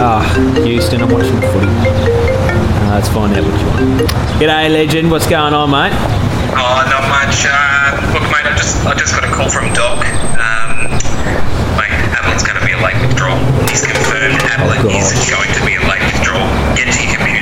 Ah, Houston, I'm watching footy. Uh, let's find out which one. G'day, legend. What's going on, mate? Oh, not much. Uh, look, mate, I just I just got a call from Doc. Um, mate, Adelaide's going to be a late withdrawal. He's confirmed Adelaide God. is going to be a late withdrawal. Get to your computer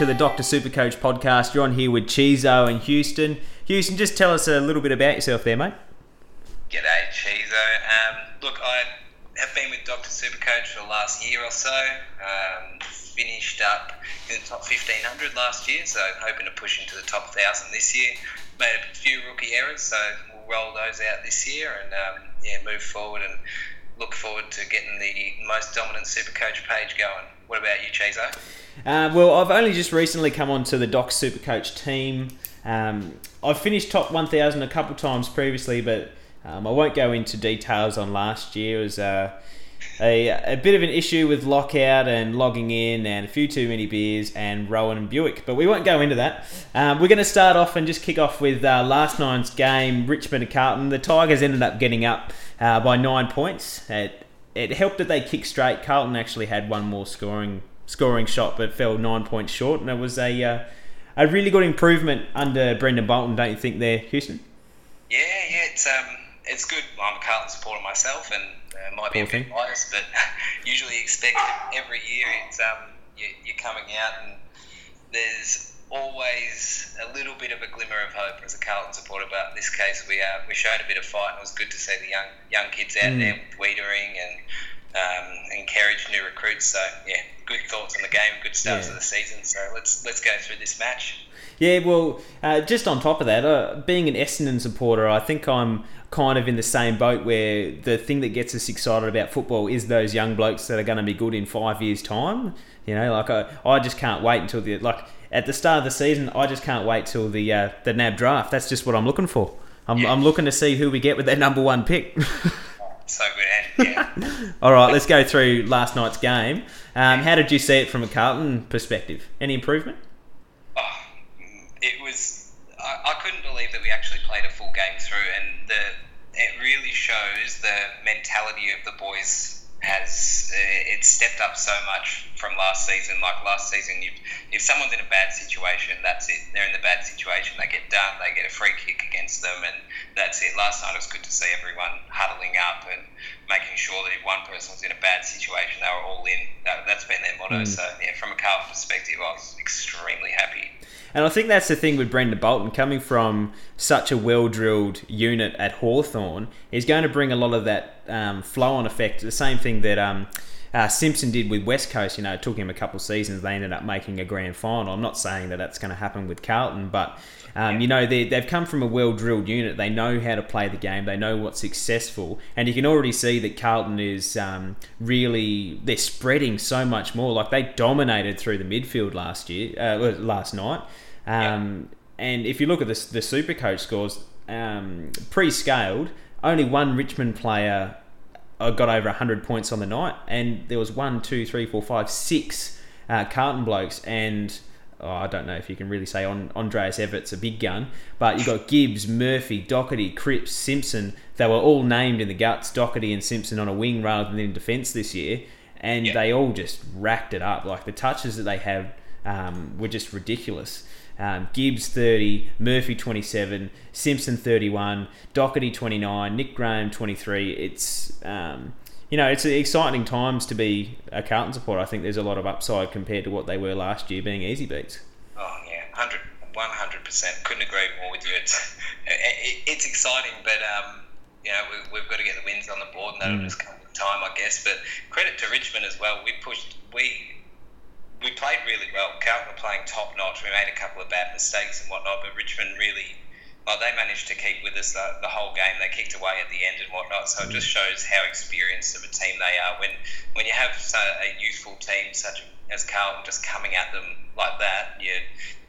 to the Dr. Supercoach podcast. You're on here with Chizo and Houston. Houston, just tell us a little bit about yourself there, mate. G'day, Chizo. Um, look, I have been with Dr. Supercoach for the last year or so. Um, finished up in the top 1500 last year, so hoping to push into the top 1000 this year. Made a few rookie errors, so we'll roll those out this year and um, yeah, move forward and look forward to getting the most dominant Supercoach page going. What about you, Chizo? Uh, well, I've only just recently come onto the Doc Supercoach team. Um, I've finished top 1,000 a couple times previously, but um, I won't go into details on last year. It was uh, a, a bit of an issue with lockout and logging in and a few too many beers and Rowan and Buick, but we won't go into that. Um, we're going to start off and just kick off with uh, last night's game, Richmond and Carlton. The Tigers ended up getting up uh, by nine points. It, it helped that they kicked straight. Carlton actually had one more scoring scoring shot, but fell nine points short, and it was a uh, a really good improvement under Brendon Bolton, don't you think? There, Houston. Yeah, yeah, it's um, it's good. I'm a Carlton supporter myself, and uh, might be a Poor bit thing. biased, but usually expect every year it's um, you, you're coming out, and there's always a little bit of a glimmer of hope as a Carlton supporter. But in this case, we uh, we showed a bit of fight, and it was good to see the young young kids out Mm. there with Weitering and um, encourage new recruits. So yeah, good thoughts on the game, good start Yeah. to the season. So let's let's go through this match. Yeah, well, uh, just on top of that, uh, being an Essendon supporter, I think I'm kind of in the same boat where the thing that gets us excited about football is those young blokes that are going to be good in five years' time. You know, like I, I just can't wait until the like at the start of the season. I just can't wait till the uh, the NAB draft. That's just what I'm looking for. I'm, Yeah. I'm looking to see who we get with that number one pick. So good, yeah. All right, let's go through last night's game. Um, how did you see it from a Carlton perspective? Any improvement? Oh, it was. I, I couldn't believe that we actually played a full game through, and the it really shows the mentality of the boys has uh, it's stepped up so much from last season. Like last season, you if someone's in a bad situation, that's it. They're in the bad situation. They get done. They get a free kick against them, and that's it. Last night it was good to see everyone huddling up and making sure that if one person was in a bad situation, they were all in. That, that's been their motto. So yeah, from a Carlton perspective, I was extremely happy. And I think that's the thing with Brendon Bolton coming from such a well drilled unit at Hawthorn he's going to bring a lot of that um, flow on effect. The same thing that um, uh, Simpson did with West Coast. You know, it took him a couple of seasons. They ended up making a grand final. I'm not saying that that's going to happen with Carlton, but um, you know they, they've come from a well drilled unit. They know how to play the game. They know what's successful, and you can already see that Carlton is um, really they're spreading so much more. Like they dominated through the midfield last year, uh, last night. Um, And if you look at the the Super Coach scores, um, pre-scaled, only one Richmond player uh, got over 100 points on the night, and there was one, two, three, four, five, six uh, Carlton blokes, and oh, I don't know if you can really say on Andrejs Everitt's a big gun, but you got Gibbs, Murphy, Doherty, Cripps, Simpson. They were all named in the guts, Doherty and Simpson on a wing rather than in defence this year, and Yeah. they all just racked it up. Like the touches that they had um, were just ridiculous. Um, Gibbs 30, Murphy 27, Simpson 31, Doherty 29, Nick Graham 23. It's um, you know it's exciting times to be a Carlton supporter. I think there's a lot of upside compared to what they were last year, being easy beats. Oh yeah, 100 percent. Couldn't agree more with you. It's it, it's exciting, but um, you know, we, we've got to get the wins on the board, and that'll Mm. just come with time, I guess. But credit to Richmond as well. We pushed. We we played really well. Carlton were playing top notch. We made a couple of bad mistakes and whatnot, but Richmond really. Well, they managed to keep with us the, the whole game. They kicked away at the end and whatnot, so it just shows how experienced of a team they are. When when you have a youthful team such as Carlton just coming at them like that, you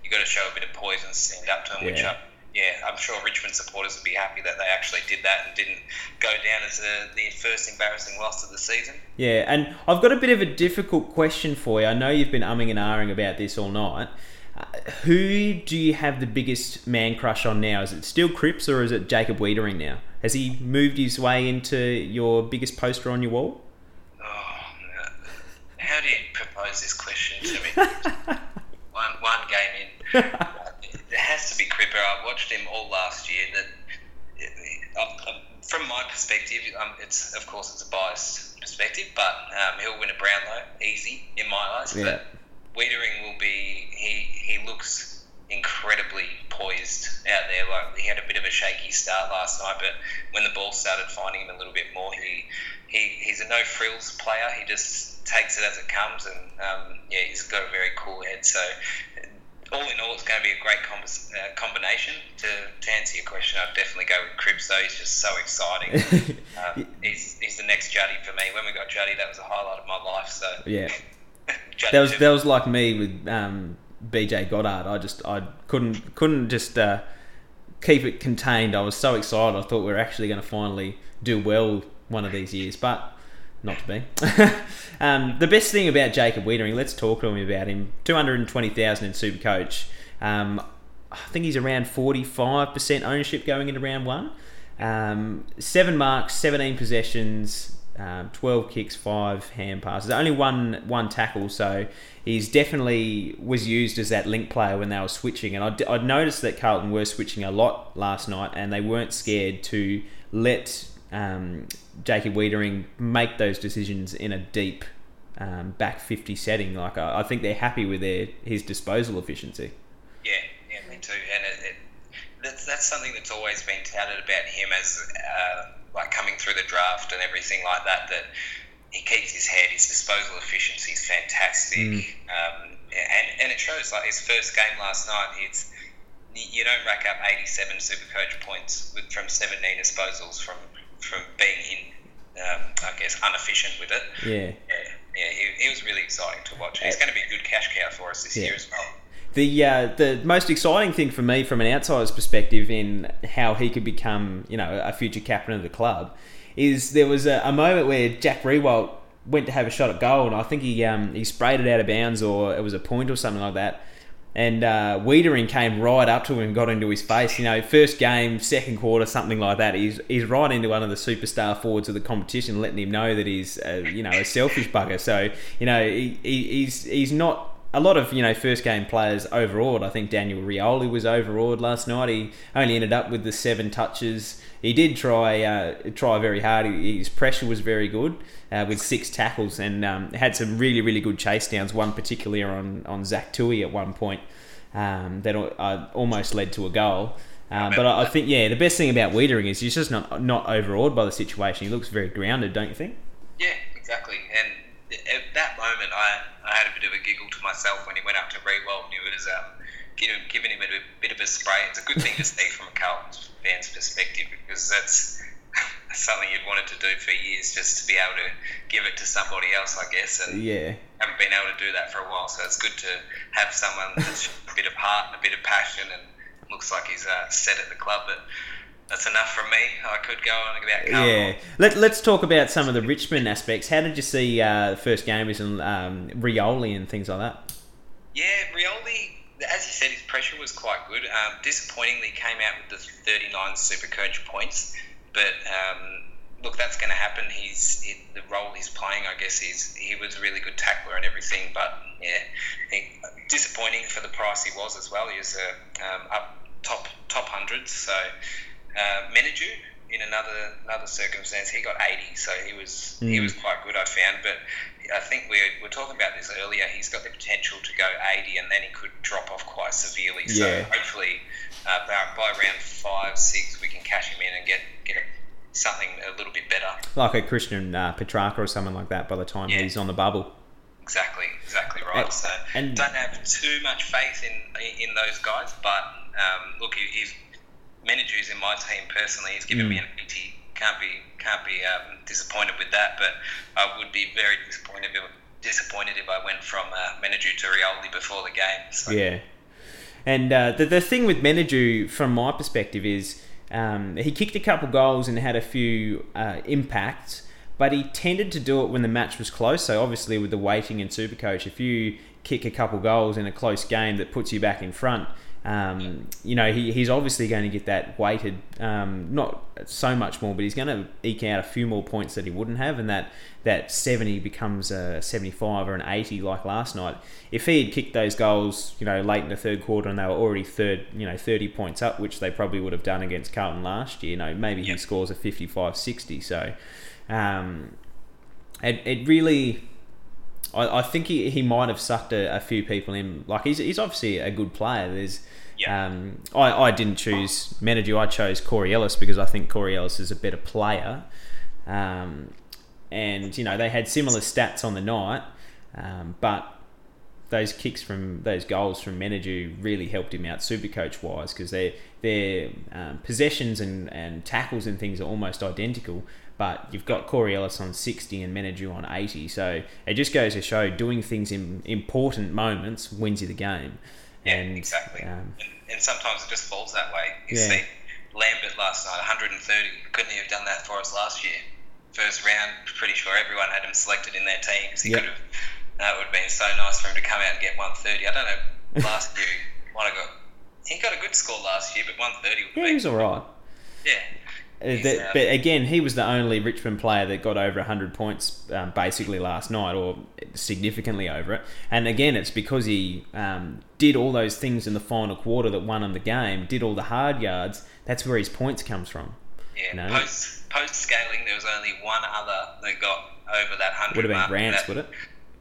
you got to show a bit of poise and stand up to them. Which Yeah. I, yeah, I'm sure Richmond supporters would be happy that they actually did that and didn't go down as a, the first embarrassing loss of the season. Yeah, and I've got a bit of a difficult question for you. I know you've been umming and ahhing about this all night. Who do you have the biggest man crush on now? Is it still Cripps or is it Jacob Weitering now? Has he moved his way into your biggest poster on your wall? Oh, no. how do you propose this question to me? one, one game in. It has to be Cripper. I watched him all last year. That from my perspective, um, it's of course it's a biased perspective, but um, he'll win a Brownlow easy in my eyes. Yeah. But Weitering will be. He he looks incredibly poised out there. Like he had a bit of a shaky start last night, but when the ball started finding him a little bit more, he he he's a no frills player. He just takes it as it comes, and um, yeah, he's got a very cool head. So all in all, it's going to be a great com- uh, combination. To, to answer your question, I'd definitely go with Cripps. Though he's just so exciting. um, he's, he's the next Juddy for me. When we got Juddy, that was a highlight of my life. So yeah. That was that was like me with um, BJ Goddard. I just I couldn't couldn't just uh, keep it contained. I was so excited. I thought we were actually going to finally do well one of these years, but not to be. um, the best thing about Jacob Weitering, let's talk to him about him. Two hundred and twenty thousand in Supercoach. Um, I think he's around forty five percent ownership going into round one. Um, seven marks, seventeen possessions, um, twelve kicks, five hand passes. Only one one tackle, so he's definitely was used as that link player when they were switching. And I I noticed that Carlton were switching a lot last night, and they weren't scared to let um, Weitering make those decisions in a deep um, back fifty setting. Like I, I think they're happy with their his disposal efficiency. Yeah, yeah, me too. And it, it, that's that's something that's always been touted about him as uh, like coming through the draft and everything like that. That he keeps his head, his disposal efficiency is fantastic, Mm. um, and and it shows. Like his first game last night, it's you don't rack up 87 Supercoach points with, from 17 disposals from from being in, um, I guess, inefficient with it. Yeah. Yeah, yeah, he, he was really exciting to watch. He's going to be a good cash cow for us this Yeah. year as well. The uh, the most exciting thing for me, from an outsider's perspective, in how he could become, you know, a future captain of the club, is there was a, a moment where Jack Riewoldt went to have a shot at goal, and I think he um, he sprayed it out of bounds, or it was a point or something like that. And uh, Weitering came right up to him and got into his face. You know, first game, second quarter, something like that. He's he's right into one of the superstar forwards of the competition, letting him know that he's uh, you know a selfish bugger. So you know he, he, he's he's not a lot of you know first game players overawed. I think Daniel Rioli was overawed last night. He only ended up with the seven touches. He did try uh, try very hard. His pressure was very good uh, with six tackles and um, had some really really good chase downs. One particularly on on Zach Tuohy at one point um, that uh, almost led to a goal. Um, but I, I think yeah, the best thing about Weitering is he's just not not overawed by the situation. He looks very grounded, don't you think? Yeah, exactly. And at that moment, I, I had a bit of a giggle to myself when he went up to Riewoldt and he was um, giving, giving him a bit of a spray. It's a good thing to see from a Carlton fan's perspective because that's, that's something you'd wanted to do for years, just to be able to give it to somebody else, I guess. And Yeah. haven't been able to do that for a while, so it's good to have someone that's a bit of heart and a bit of passion and looks like he's uh, set at the club. But that's enough from me. I could go on about Carlton. Yeah. Let, let's talk about some of the Richmond aspects. How did you see uh, the first gamers and um, Rioli and things like that? Yeah, Rioli, as you said, his pressure was quite good. Um, disappointingly, came out with the 39 Supercoach points, but um, look, that's going to happen. He's he, the role he's playing. I guess he's he was a really good tackler and everything, but yeah, he, disappointing for the price he was as well. He was a um, up top top hundreds. So uh, in another another circumstance, he got 80, so he was he Mm. was quite good. I found, but I think we were, we were talking about this earlier. He's got the potential to go 80, and then he could drop off quite severely. So Yeah. hopefully, uh, by, by round five, six, we can cash him in and get get a something a little bit better. Like a Christian uh, Petrarca or someone like that by the time Yeah. he's on the bubble. Exactly, exactly right. And- so and- don't have too much faith in in those guys. But um, look, if, Menadue's in my team personally, he's given Mm. me an 80. Can't be can't be um, disappointed with that. But I would be very disappointed if, disappointed if I went from uh, Menadue to Rioli before the game. So, Yeah. And uh, the, the thing with Menadue, from my perspective, is um, he kicked a couple goals and had a few uh, impacts, but he tended to do it when the match was close. So obviously, with the waiting in Supercoach, if you kick a couple goals in a close game that puts you back in front, um, you know he, he's obviously going to get that weighted, um, not so much more, but he's going to eke out a few more points that he wouldn't have, and that that 70 becomes a 75 or an 80 like last night. If he had kicked those goals, you know, late in the third quarter and they were already third, you know, 30 points up, which they probably would have done against Carlton last year, you know, maybe he scores a 55 60. So um, it, it really. I, I think he, he might have sucked a, a few people in. Like he's, he's obviously a good player. There's Yeah. um, I, I didn't choose Menadue. I chose Corey Ellis because I think Corey Ellis is a better player. Um, and you know they had similar stats on the night, um, but those kicks from those goals from Menadue really helped him out super coach wise because their their um, possessions and, and tackles and things are almost identical. But you've got Corey Ellis on 60 and Menadue on 80, so it just goes to show doing things in important moments wins you the game. Yeah, and, exactly. Um, and, and sometimes it just falls that way. You Yeah. see Lambert last night, 130. Couldn't he have done that for us last year? First round, pretty sure everyone had him selected in their teams. He Yep. could have. That would have been so nice for him to come out and get 130. I don't know. Last year, he might have got. He got a good score last year, but 130 would yeah, be. he was all right. Yeah. That- but again, he was the only Richmond player that got over 100 points um, basically last night, or significantly over it. And again, it's because he um, did all those things in the final quarter that won him the game, did all the hard yards. That's where his points comes from. Yeah. No. Post post scaling, there was only one other that got over that 100 Would have been Grant's, would it?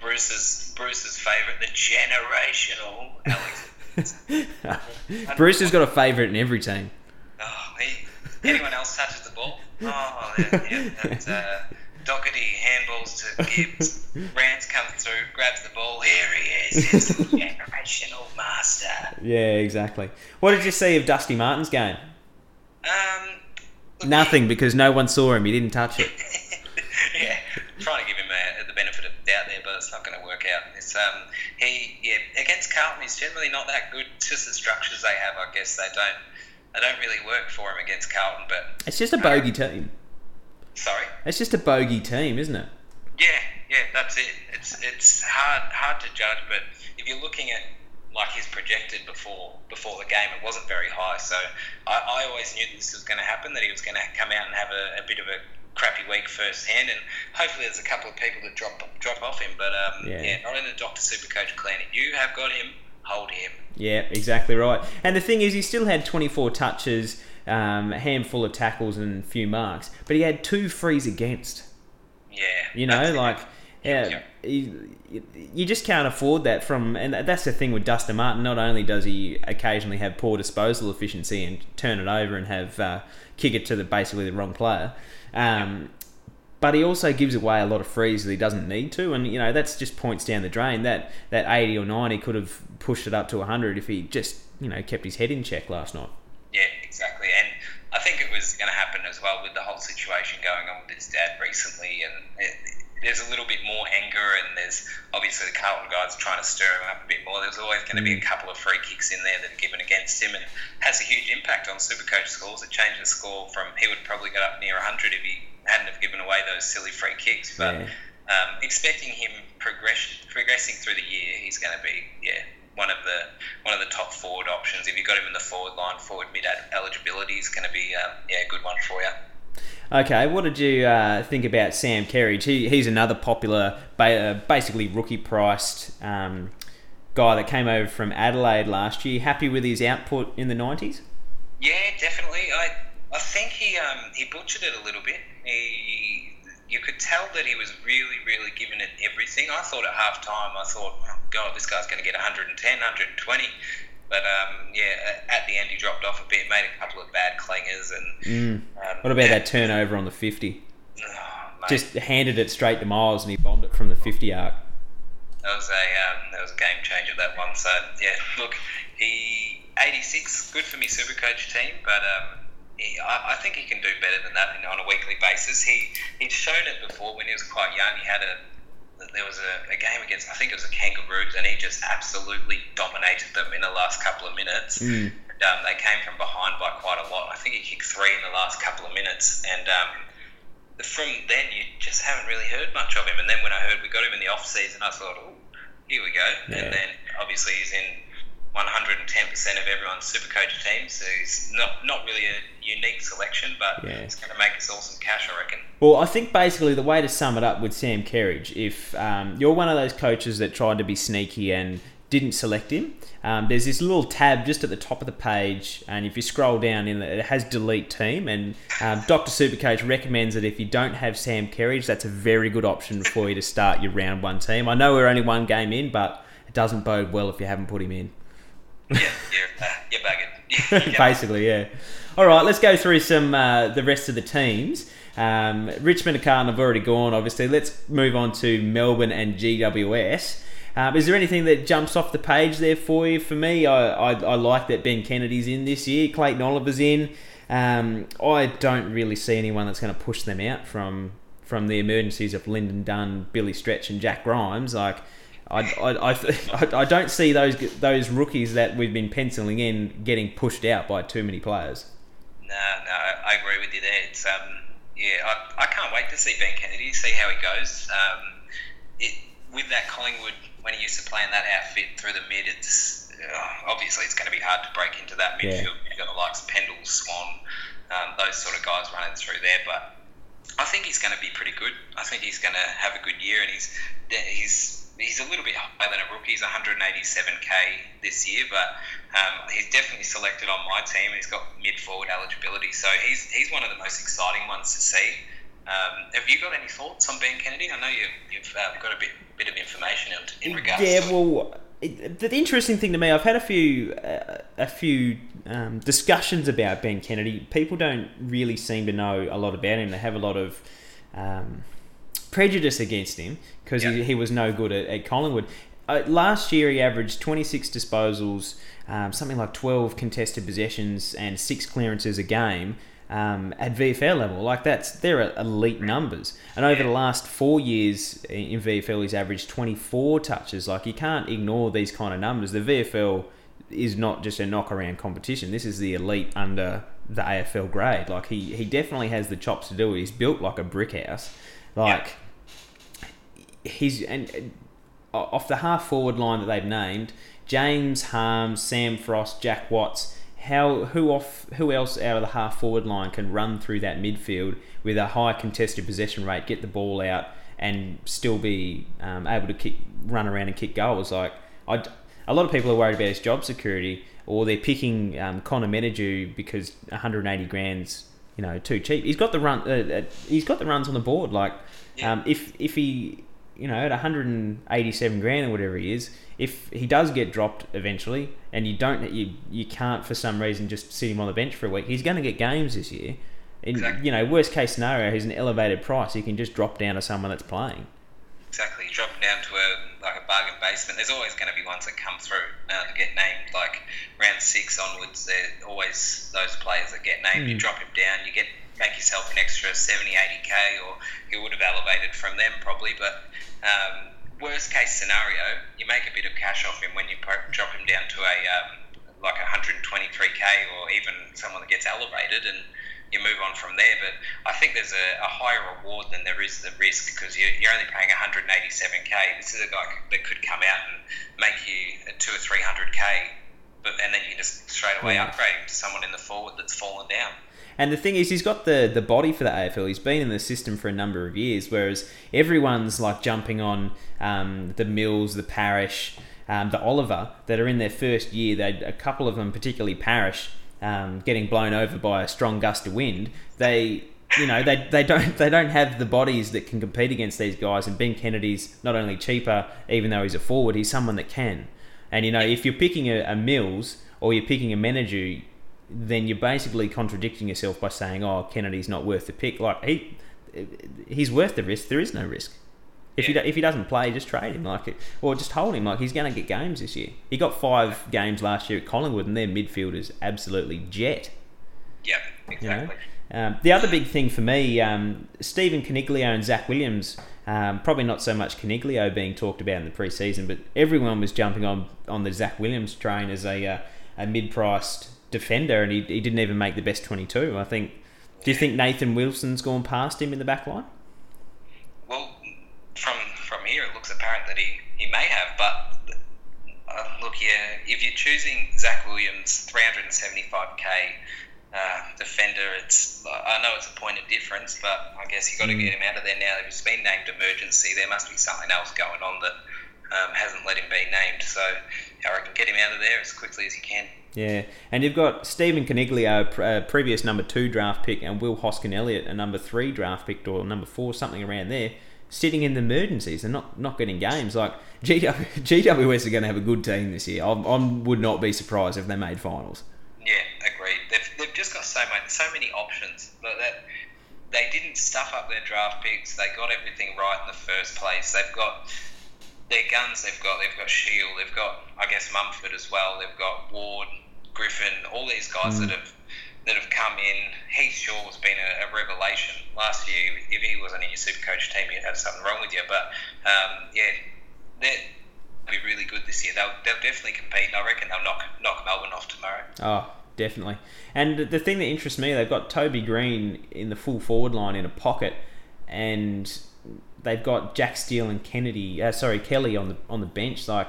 Bruce's Bruce's favourite, the generational Alex. Bruce has got a favourite in every team. Oh, he, anyone else touches the ball? Oh, yeah, yeah, that's, uh, Doherty handballs to Gibbs. Rance comes through, grabs the ball. Here he is. He's the generational master. Yeah, exactly. What did you see of Dusty Martin's game? Um, look, Nothing, because no one saw him. He didn't touch it. yeah, trying to give him a, the benefit of the doubt there, but it's not going to work out. It's um, he yeah against Carlton, he's generally not that good. It's just the structures they have, I guess they don't they don't really work for him against Carlton. But It's just a bogey team. sorry, It's just a bogey team, isn't it? yeah, yeah, that's it. It's it's hard hard to judge, but if you're looking at like his projected before before the game, it wasn't very high. So I, I always knew this was going to happen, that he was going to come out and have a, a bit of a crappy week firsthand, and hopefully there's a couple of people that drop drop off him. But um, Yeah. yeah. not in the Doctor Supercoach clan. You have got him, hold him. Yeah, exactly right. And the thing is, he still had 24 touches, um, a handful of tackles, and a few marks, but he had two frees against. Yeah, You know, like, yeah, you, you just can't afford that from, and that's the thing with Dustin Martin. Not only does he occasionally have poor disposal efficiency and turn it over and have uh, kick it to the basically the wrong player, um, but he also gives away a lot of frees that he doesn't need to, and you know that's just points down the drain. That that eighty or ninety could have pushed it up to hundred if he just you know kept his head in check last night. Yeah, exactly. And I think it was going to happen as well with the whole situation going on with his dad recently. And it, there's a little bit more anger, and there's obviously the Carlton guys trying to stir him up a bit more. There's always going to be a couple of free kicks in there that are given against him, and has a huge impact on Supercoach scores. It changed the score from he would probably get up near 100 if he hadn't have given away those silly free kicks. But Yeah. um, expecting him progress, progressing through the year, he's going to be yeah one of the one of the top forward options. If you've got him in the forward line, forward mid eligibility is going to be um, yeah a good one for you. Okay, what did you uh, think about Sam Kerridge? He, he's another popular, uh, basically rookie priced um, guy that came over from Adelaide last year. Happy with his output in the 90s? Yeah, definitely. I I think he um, he butchered it a little bit. He you could tell that he was really really giving it everything. I thought at half time, I thought, oh, God, this guy's going to get 110, 120. But um, yeah, at the end he dropped off a bit, made a couple of bad clingers, and Mm. um, What about yeah, that turnover on the 50? oh, Just handed it straight to Miles and he bombed it from the 50 arc. that was a um, that was a game changer that one. So yeah, look, he 86, good for me super coach team, but um, I, I think he can do better than that you know, on a weekly basis. He he'd shown it before when he was quite young. He had a there was a, a game against I think it was the Kangaroos, and he just absolutely dominated them in the last couple of minutes. Mm. And, um, they came from behind by quite a lot. I think he kicked three in the last couple of minutes, and um, from then you just haven't really heard much of him. And then when I heard we got him in the off season, I thought, oh, here we go. Yeah. And then obviously he's in 110% of everyone's super coach team, so it's not not really a unique selection, but Yeah. it's going to make us all some cash, I reckon. Well, I think basically the way to sum it up with Sam Kerridge, if um, you're one of those coaches that tried to be sneaky and didn't select him, um, there's this little tab just at the top of the page, and if you scroll down in it, it has delete team, and um, Dr. Supercoach recommends that if you don't have Sam Kerridge, that's a very good option for you to start your round one team. I know we're only one game in, but it doesn't bode well if you haven't put him in. Yeah, you're, uh, you're bugging. Yeah. Basically, yeah. All right, let's go through some uh, the rest of the teams. Um, Richmond and Carlton have already gone. Obviously, let's move on to Melbourne and GWS. Um, is there anything that jumps off the page there for you? For me, I, I, I like that Ben Kennedy's in this year. Clayton Oliver's in. Um, I don't really see anyone that's going to push them out from from the emergencies of Lynden Dunn, Billy Stretch, and Jack Grimes. Like, I, I, I, I don't see those those rookies that we've been penciling in getting pushed out by too many players. No, no, I agree with you there. It's um, yeah, I, I can't wait to see Ben Kennedy, see how he goes. Um, it with that Collingwood when he used to play in that outfit through the mid, it's uh, obviously it's going to be hard to break into that Yeah. midfield. You've got the likes of Pendle, Swan, um, those sort of guys running through there, but. I think he's going to be pretty good. I think he's going to have a good year, and he's he's he's a little bit higher than a rookie. He's 187k this year, but um, he's definitely selected on my team. He's got mid forward eligibility, so he's he's one of the most exciting ones to see. Um, have you got any thoughts on Ben Kennedy? I know you, you've uh, got a bit bit of information in, in regards. Yeah, to well, it, the interesting thing to me, I've had a few uh, a few um, discussions about Ben Kennedy. People don't really seem to know a lot about him. They have a lot of um, prejudice against him because he, he was no good at, at Collingwood. Uh, last year, he averaged 26 disposals, um, something like 12 contested possessions, and six clearances a game. Um, at VFL level, like that's they're elite numbers. And over the last four years in in VFL, he's averaged 24 touches. Like you can't ignore these kind of numbers. The VFL is not just a knock around competition. This is the elite under the AFL grade. Like he, he definitely has the chops to do it. He's built like a brick house. Like he's and and off the half forward line that they've named, James Harmes, Sam Frost, Jack Watts. How who off who else out of the half forward line can run through that midfield with a high contested possession rate, get the ball out, and still be um, able to kick, run around and kick goals? Like I, a lot of people are worried about his job security, or they're picking um, Connor Menadue because 180 grand's you know too cheap. He's got the run. Uh, uh, he's got the runs on the board. Like Yeah. um, if if he you know at 187 grand or whatever he is, if he does get dropped eventually, and you don't you you can't for some reason just sit him on the bench for a week, he's going to get games this year. In Exactly. you know worst case scenario, he's an elevated price. He can just drop down to someone that's playing. Exactly. Drop down to a like a bargain basement. There's always going to be ones that come through uh, that get named. Like round six onwards, there are always those players that get named. You Mm. drop him down, you get make yourself an extra 70, 80k, or you would have elevated from them probably. But um, worst case scenario, you make a bit of cash off him when you pro- drop him down to a um, like 123k, or even someone that gets elevated and you move on from there. But I think there's a, a higher reward than there is the risk because you're, you're only paying 187k. This is a guy that could come out and make you a two or 300k, but and then you just straight away Yeah. upgrade him to someone in the forward that's fallen down. And the thing is, he's got the, the body for the AFL. He's been in the system for a number of years, whereas everyone's like jumping on um, the Mills, the Parish, um, the Oliver that are in their first year. They a couple of them, particularly Parish, um, getting blown over by a strong gust of wind. They you know they, they don't they don't have the bodies that can compete against these guys. And Ben Kennedy's not only cheaper, even though he's a forward, he's someone that can. And you know if you're picking a, a Mills or you're picking a manager, then you're basically contradicting yourself by saying, "Oh, Kennedy's not worth the pick." Like he, he's worth the risk. There is no risk. If he Yeah. do- if he doesn't play, just trade him, like, or just hold him. Like he's going to get games this year. He got five games last year at Collingwood, and their midfield is absolutely jet. Yep, You exactly. know? Um, the other big thing for me, um, Stephen Coniglio and Zach Williams. Um, probably not so much Coniglio being talked about in the preseason, but everyone was jumping on on the Zach Williams train as a uh, a mid-priced defender, and he, he didn't even make the best twenty-two. I think. Do you think Nathan Wilson's gone past him in the back line? From from here, it looks apparent that he, he may have, but uh, look here, if you're choosing Zach Williams, 375k uh, defender, it's I know it's a point of difference, but I guess you've got to get him out of there now. If he's been named emergency, there must be something else going on that um, hasn't let him be named. So I reckon get him out of there as quickly as you can. Yeah, and you've got Stephen Coniglio, uh, previous number two draft pick, and Will Hoskin Elliott, a number three draft pick or number four, something around there, sitting in the emergencies and not, not getting games. Like GW, GWS are going to have a good team this year. I, I would not be surprised if they made finals. Yeah, agreed. They've, they've just got so many so many options. But that they didn't stuff up their draft picks. They got everything right in the first place. They've got their guns. They've got they've got Shiel. They've got I guess Mumford as well. They've got Ward, Griffin. All these guys mm. that have that have come in. Heath Shaw's been a, a revelation last year. If he wasn't in your super coach team, you'd have something wrong with you. But um, yeah, they'll be really good this year. They'll, they'll definitely compete. and I reckon they'll knock knock Melbourne off tomorrow. Oh, definitely. And the thing that interests me, they've got Toby Greene in the full forward line in a pocket, and they've got Jack Steele and Kennedy. Uh, sorry, Kelly on the on the bench. Like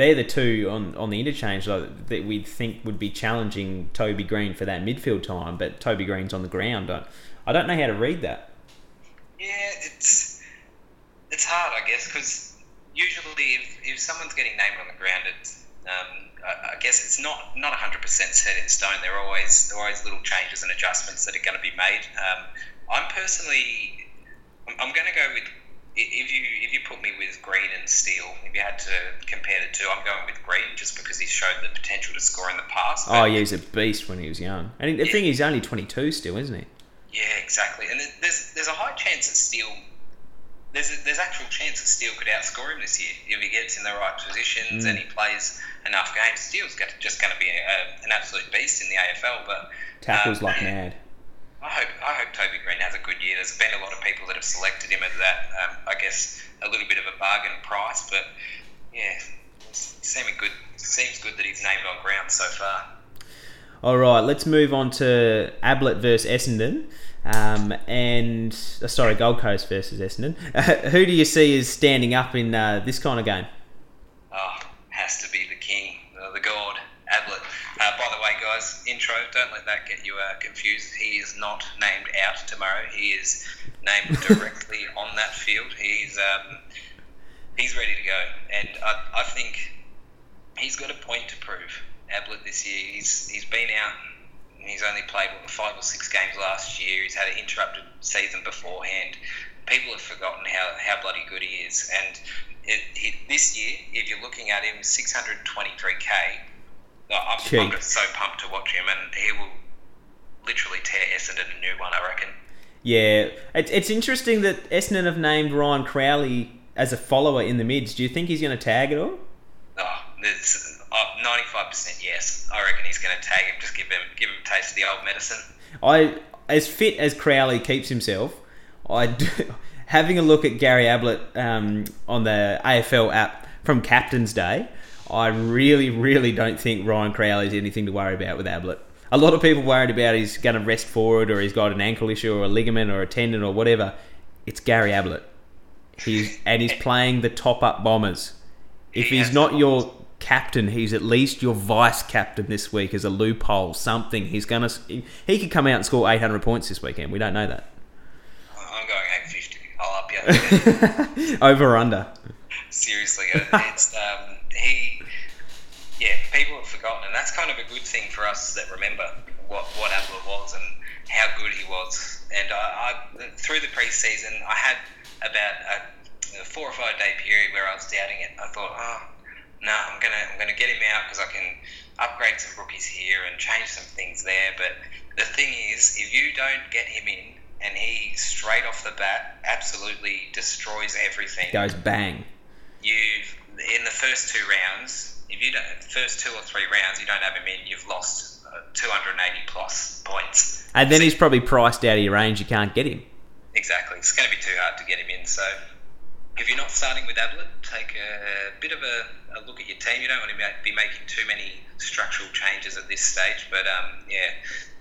they're the two on, on the interchange that we think would be challenging Toby Greene for that midfield time. But Toby Greene's on the ground. I, I don't know how to read that. Yeah, it's it's hard, I guess, because usually if, if someone's getting named on the ground, it's um, I, I guess it's not not hundred percent set in stone. There are always always little changes and adjustments that are going to be made. Um, I'm personally, I'm, I'm going to go with if you if you put me with Greene and Steele, if you had to compare the two, I'm going with Greene just because he showed the potential to score in the past. Oh, yeah, he's a beast when he was young. And the thing is, he's only 22 still, isn't he? Yeah, exactly. And there's there's a high chance that Steele there's a, there's actual chance that Steele could outscore him this year if he gets in the right positions and he plays enough games. Steele's got, just going to be a, an absolute beast in the AFL. But Tackles um, like mad. I hope I hope Toby Greene has a good year. There's been a lot of people that have selected him at that. Um, I guess a little bit of a bargain price, but yeah, seeming good. Seems good that he's named on ground so far. All right, let's move on to Ablett versus Essendon. Um, and uh, sorry, Gold Coast versus Essendon. who do you see as standing up in uh, this kind of game? Oh, has to be the king, uh, the god, Ablett. Uh, intro, don't let that get you uh, confused. He is not named out tomorrow. He is named directly on that field. He's um, he's ready to go, and I, I think he's got a point to prove. Ablett this year, he's he's been out. He's only played what, five or six games last year. He's had an interrupted season beforehand. People have forgotten how, how bloody good he is. And it, he, this year, if you're looking at him, 623k. I'm, I'm just so pumped to watch him, and he will literally tear Essendon a new one, I reckon. Yeah, it's, it's interesting that Essendon have named Ryan Crowley as a follower in the mids. Do you think he's going to tag at all? Oh, it's, uh, 95% yes. I reckon he's going to tag him. Just give him give him a taste of the old medicine. I, as fit as Crowley keeps himself, I do, having a look at Gary Ablett um, on the AFL app from Captain's Day, I really, really don't think Ryan Crowley is anything to worry about with Ablett. A lot of people worried about he's going to rest forward or he's got an ankle issue or a ligament or a tendon or whatever. It's Gary Ablett. He's and he's playing the top up bombers. If He he's not your captain, he's at least your vice captain this week as a loophole. Something he's gonna. He could come out and score 800 points this weekend. We don't know that. I'm going 850. I'll up you. Over or under. Seriously, it's um, he. Yeah, people have forgotten, and that's kind of a good thing for us that remember what what Ablett was and how good he was. And I, I through the preseason, I had about a, a four or five day period where I was doubting it. I thought, oh, no, I'm gonna I'm gonna get him out because I can upgrade some rookies here and change some things there. But the thing is, if you don't get him in and he straight off the bat absolutely destroys everything, Goes bang. you've in the first two rounds, if you don't first two or three rounds you don't have him in, you've lost uh, 280 plus points. And then he's probably priced out of your range. You can't get him. Exactly. It's going to be too hard to get him in. So if you're not starting with Ablett, take a bit of a, a look at your team. You don't want to be making too many structural changes at this stage. But um, yeah,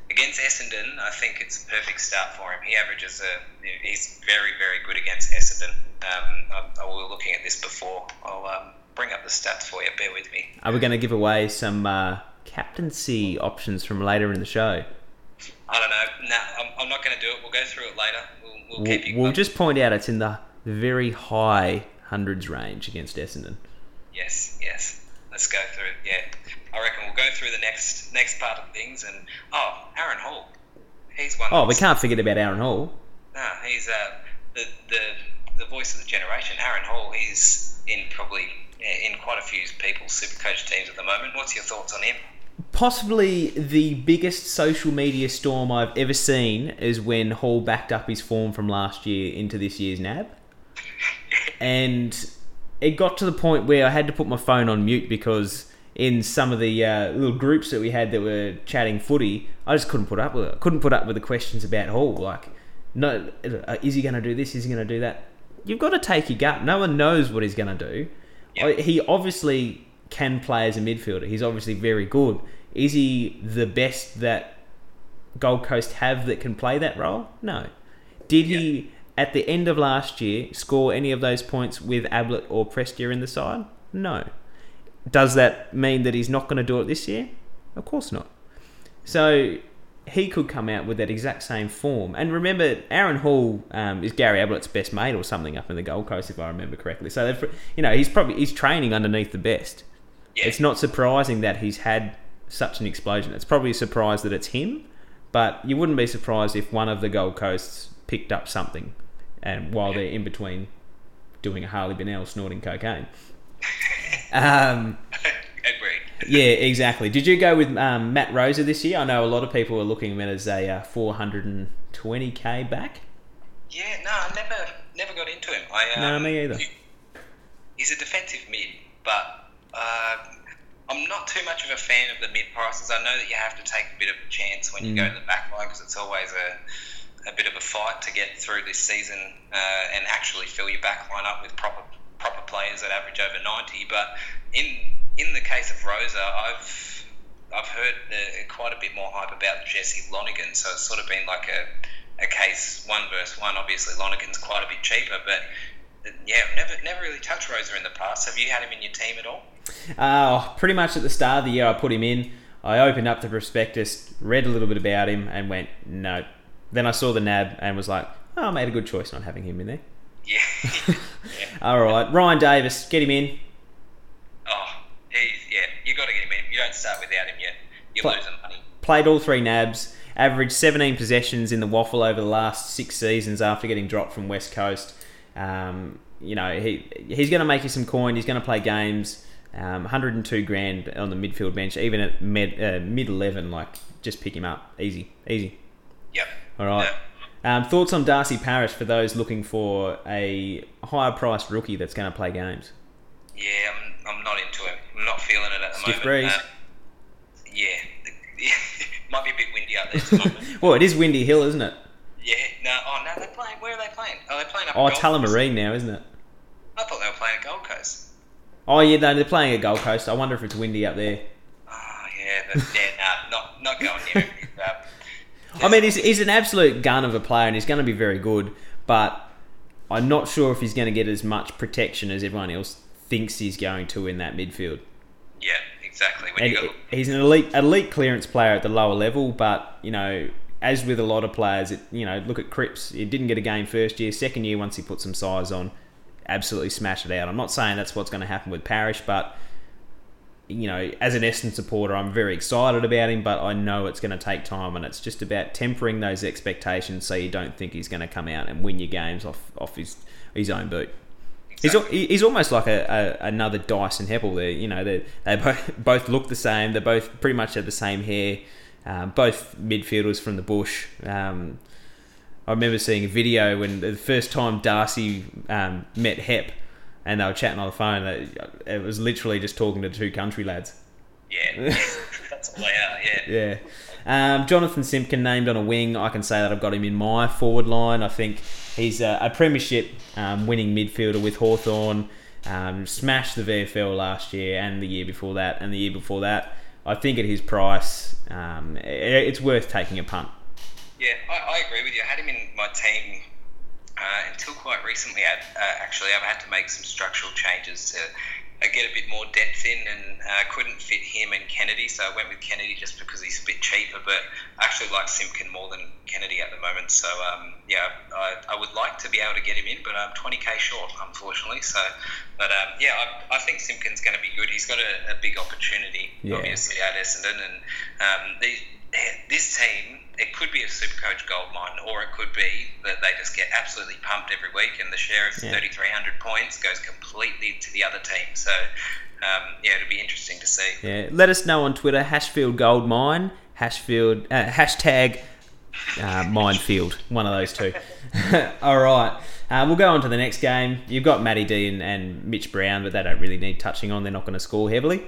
against Essendon, I think it's a perfect start for him. He averages a. He's very, very good against Essendon. Um, I, I was looking at this before. I'll um, bring up the stats for you. Bear with me. Are we going to give away some uh, captaincy options from later in the show? I don't know. Nah, I'm, I'm not going to do it. We'll go through it later. We'll, we'll We'll, keep you. we'll just point out it's in the very high hundreds range against Essendon. Yes, yes. Let's go through it. Yeah, I reckon we'll go through the next next part of things. And oh, Aaron Hall, he's one. Oh, we can't forget about Aaron Hall. No, he's uh, the the the voice of the generation. Aaron Hall. He's in probably in quite a few people's super coach teams at the moment. What's your thoughts on him? Possibly the biggest social media storm I've ever seen is when Hall backed up his form from last year into this year's NAB. And it got to the point where I had to put my phone on mute because in some of the uh, little groups that we had that were chatting footy, I just couldn't put up with it. Couldn't put up with the questions about Hall. Like, no, uh, is he going to do this? Is he going to do that? You've got to take your gut. No one knows what he's going to do. He obviously can play as a midfielder. He's obviously very good. Is he the best that Gold Coast have that can play that role? No. Did he, at the end of last year, score any of those points with Ablett or Prestia in the side? No. Does that mean that he's not going to do it this year? Of course not. So he could come out with that exact same form. And remember, Aaron Hall um, is Gary Ablett's best mate or something up in the Gold Coast, if I remember correctly. So you know he's probably he's training underneath the best. Yeah. It's not surprising that he's had such an explosion. It's probably a surprise that it's him, but you wouldn't be surprised if one of the Gold Coasts picked up something, and while they're in between doing a Harley Bennell snorting cocaine. Um, Agreed. yeah, exactly. Did you go with um, Matt Rosa this year? I know a lot of people are looking at him as a uh, 420k back. Yeah, no, I never never got into him. I, um, No, me either. he- He's a defensive mid, but uh, I'm not too much of a fan of the mid prices. I know that you have to take a bit of a chance when you go Mm. to the back line because it's always a, a bit of a fight to get through this season uh, and actually fill your back line up with proper proper players that average over 90. But in in the case of Rosa, I've I've heard quite a bit more hype about Jesse Lonergan, so it's sort of been like a, a case one versus one. Obviously, Lonergan's quite a bit cheaper, but yeah, never never really touched Rosa in the past. Have you had him in your team at all? Uh, pretty much at the start of the year, I put him in. I opened up the prospectus, read a little bit about him, and went no. Then I saw the NAB and was like, oh, I made a good choice not having him in there. Yeah. yeah. All right, Ryan Davis, get him in. Oh, he's, yeah. You got to get him in. You don't start without him yet. You're losing money. Played all three NABs, averaged 17 possessions in the waffle over the last six seasons after getting dropped from West Coast. Um, you know, he he's going to make you some coin. He's going to play games. Um, 102 grand on the midfield bench, even at mid uh, mid 11. Like, just pick him up, easy, easy. Yep. All right. Um, thoughts on Darcy Parish for those looking for a higher priced rookie that's going to play games? Yeah, I'm, I'm not into him. I'm not feeling it at the Stiff moment. breeze. Uh, yeah. Might be a bit windy out there at the moment. Well, it is Windy Hill, isn't it? yeah. No. Oh no, they're playing. Where are they playing? Oh, they're playing up. Oh, at Gold Coast. Tullamarine now, isn't it? I thought they were playing at Gold Coast. Oh yeah, no, they're playing at Gold Coast. I wonder if it's windy up there. Oh yeah, but, yeah. Nah, not not going near him. I mean, he's, he's an absolute gun of a player, and he's going to be very good. But I'm not sure if he's going to get as much protection as everyone else thinks he's going to in that midfield. yeah, exactly. Got he's an elite elite clearance player at the lower level, but you know, as with a lot of players, it, you know, look at Cripps. He didn't get a game first year. Second year, once he put some size on, absolutely smashed it out. I'm not saying that's what's going to happen with Parish, but you know, as an Essendon supporter, I'm very excited about him, but I know it's going to take time, and it's just about tempering those expectations so you don't think he's going to come out and win your games off off his his own boot. He's, he's almost like a, a another Dyson Heppel. There, you know they they both both look the same. They both pretty much have the same hair. Um, both midfielders from the bush. Um, I remember seeing a video when the first time Darcy um, met Hep, and they were chatting on the phone. It it was literally just talking to two country lads. Yeah, that's all they are. Yeah. Yeah. Um, Jonathan Simpkin named on a wing. I can say that I've got him in my forward line. I think he's a, a premiership um, winning midfielder with Hawthorn. Um, smashed the VFL last year and the year before that and the year before that. I think at his price, um, i it's worth taking a punt. Yeah, I, I agree with you. I had him in my team uh, until quite recently. I, uh, actually, I've had to make some structural changes to uh, get a bit more depth in, and uh, couldn't fit him and Kennedy, so I went with Kennedy just because he's a bit cheaper. But I actually like Simpkin more than Kennedy at the moment. So um, yeah, I, I would like to be able to get him in, but I'm 20k short, unfortunately. So, but um, yeah, I, I think Simpkin's going to be good. He's got a, a big opportunity, Yeah. obviously at Essendon, and um, the, this team. It could be a Supercoach gold mine, or it could be that they just get absolutely pumped every week, and the share of Yeah. 3,300 points goes completely to the other team. So, um, yeah, it'll be interesting to see. Yeah, let us know on Twitter, Hashfield Gold Mine, Hashfield, uh, hashtag uh, Minefield, one of those two. All right, uh, we'll go on to the next game. You've got Matty D and, and Mitch Brown, but they don't really need touching on. They're not going to score heavily.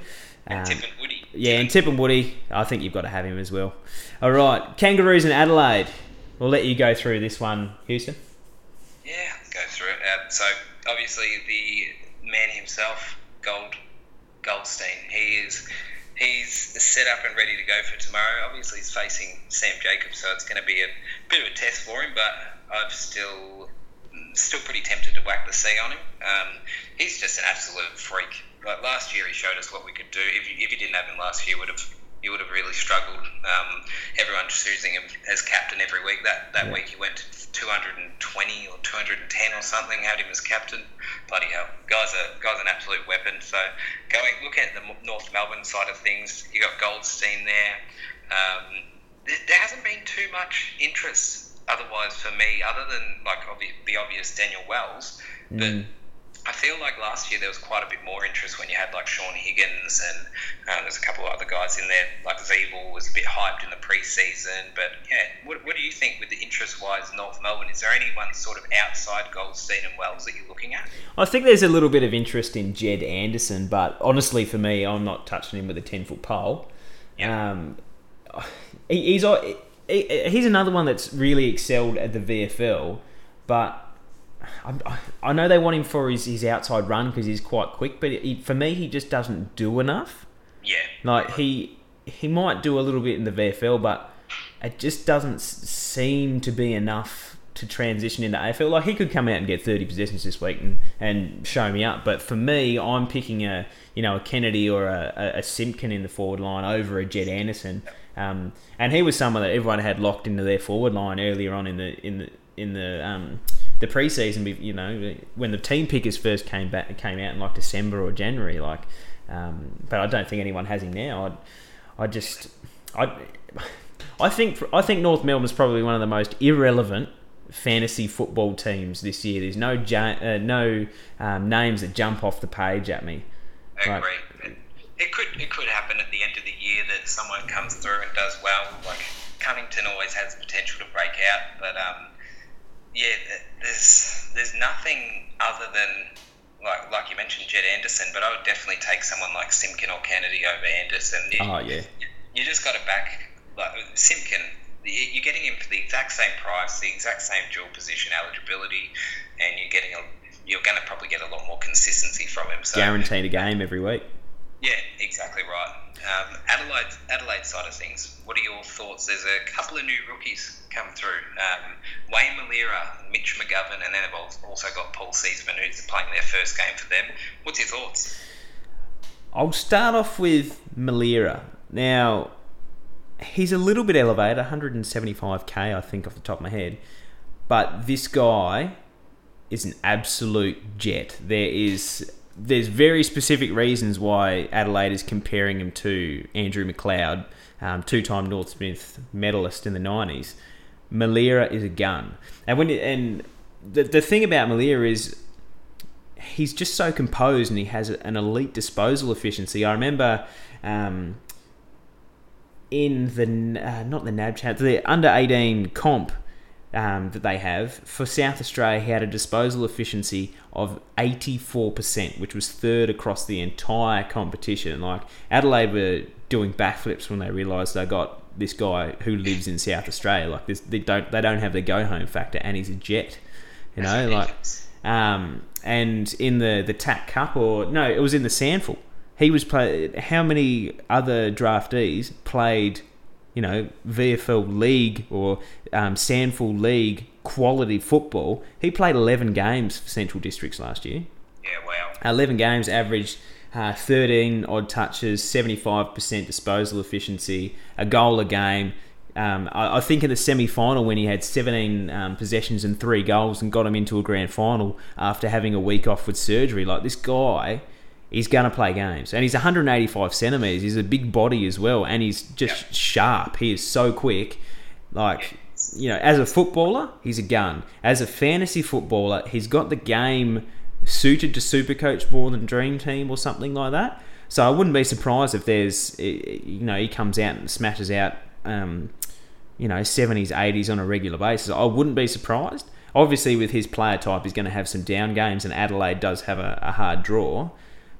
Um, Tip and Woody. Yeah, and Tip and Woody, I think you've got to have him as well. All right, Kangaroos and Adelaide. We'll let you go through this one, Houston. Yeah, go through it. Uh, so obviously the man himself, Gold Goldstein, he is he's set up and ready to go for tomorrow. Obviously he's facing Sam Jacobs, so it's going to be a bit of a test for him. But I'm still still pretty tempted to whack the C on him. Um, he's just an absolute freak. Like last year, he showed us what we could do. If you, if you didn't have him last year, would have you would have really struggled. Um, everyone choosing him as captain every week. That that Yeah. week he went to 220 or 210 or something. Had him as captain. Bloody hell, guys are guys an absolute weapon. So going looking at the North Melbourne side of things, you got Goldstein there. Um, there, there hasn't been too much interest otherwise for me, other than like obvi- the obvious Daniel Wells. But I feel like last year there was quite a bit more interest when you had like Shaun Higgins and um, there's a couple of other guys in there. Like Ziebell was a bit hyped in the preseason, but yeah, what, what do you think with the interest wise North Melbourne? Is there anyone sort of outside Goldstein and Wells that you're looking at? I think there's a little bit of interest in Jed Anderson, but honestly, for me, I'm not touching him with a 10 foot pole. Yeah. Um, he, he's he, he- he's another one that's really excelled at the VFL, but I, I know they want him for his, his outside run because he's quite quick, but he, for me, he just doesn't do enough. Yeah, Like he he might do a little bit in the VFL, but it just doesn't seem to be enough to transition into AFL. Like he could come out and get thirty possessions this week and, and show me up, but for me, I'm picking a you know a Kennedy or a, a, a Simpkin in the forward line over a Jed Anderson, um, and he was someone that everyone had locked into their forward line earlier on in the in the in the um, the preseason. You know when the team pickers first came back came out in like December or January, like. Um, but I don't think anyone has him now. I, I just, I, I think I think North Melbourne's probably one of the most irrelevant fantasy football teams this year. There's no ja- uh, no um, names that jump off the page at me. I agree. It, it could it could happen at the end of the year that someone comes through and does well. Like Cunnington always has the potential to break out, but um, yeah, there's there's nothing other than like like you mentioned Jed Anderson, but I would definitely take someone like Simpkin or Kennedy over Anderson. You, Oh yeah, you just got to back like Simpkin. you- You're getting him for the exact same price, the exact same dual position eligibility, and you're getting a, you're going to probably get a lot more consistency from him. So guaranteed a game every week. yeah, exactly right. Um, Adelaide, Adelaide side of things. What are your thoughts? There's a couple of new rookies come through. Um, Wayne Milera, Mitch McGovern, and then they've also got Paul Seedsman, who's playing their first game for them. What's your thoughts? I'll start off with Milera. Now, he's a little bit elevated, 175k, I think, off the top of my head. But this guy is an absolute jet. There is there's very specific reasons why Adelaide is comparing him to Andrew McLeod, um, two-time Norm Smith medalist in the 90s. Milera is a gun, and when and the, the thing about Milera is he's just so composed and he has an elite disposal efficiency. I remember um, in the uh, not the NAB chat, the under eighteen comp um, that they have for South Australia, he had a disposal efficiency of eighty four percent, which was third across the entire competition. Like Adelaide were doing backflips when they realised they got this guy who lives in South Australia. Like this, they don't they don't have the go home factor, and he's a jet. You know, like um, and in the the TAC Cup or no, it was in the SANFL. He was play. How many other draftees played, you know, VFL League or um, SANFL League quality football? He played eleven games for Central Districts last year. Yeah, wow. Eleven games, averaged uh, thirteen odd touches, seventy five percent disposal efficiency, a goal a game. Um, I, I think in the semi final when he had 17 um, possessions and three goals and got him into a grand final after having a week off with surgery, like this guy he's going to play games. And he's 185 centimeters. He's a big body as well, and he's just Yeah. sharp. He is so quick. Like you know, as a footballer, he's a gun. As a fantasy footballer, he's got the game suited to Supercoach more than Dream Team or something like that. So I wouldn't be surprised if there's, you know, he comes out and smashes out, um, you know, 70s, 80s on a regular basis. I wouldn't be surprised. Obviously, with his player type, he's going to have some down games, and Adelaide does have a, a hard draw.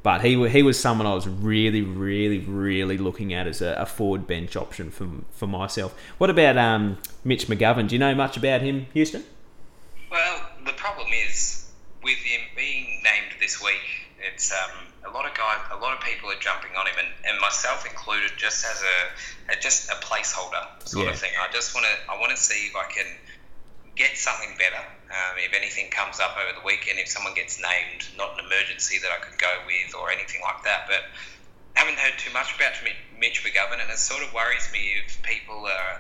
But he he was someone I was really, really, really looking at as a, a forward bench option for for myself. What about um, Mitch McGovern? Do you know much about him, Houston? Well, the problem is with him being named this week, it's um, a lot of guys, a lot of people are jumping on him, and, and myself included, just as a, a just a placeholder sort Yeah. of thing. I just want to I want to see if I can get something better. Um, if anything comes up over the weekend, if someone gets named, not an emergency that I could go with or anything like that, but haven't heard too much about Mitch McGovern, and it sort of worries me if people are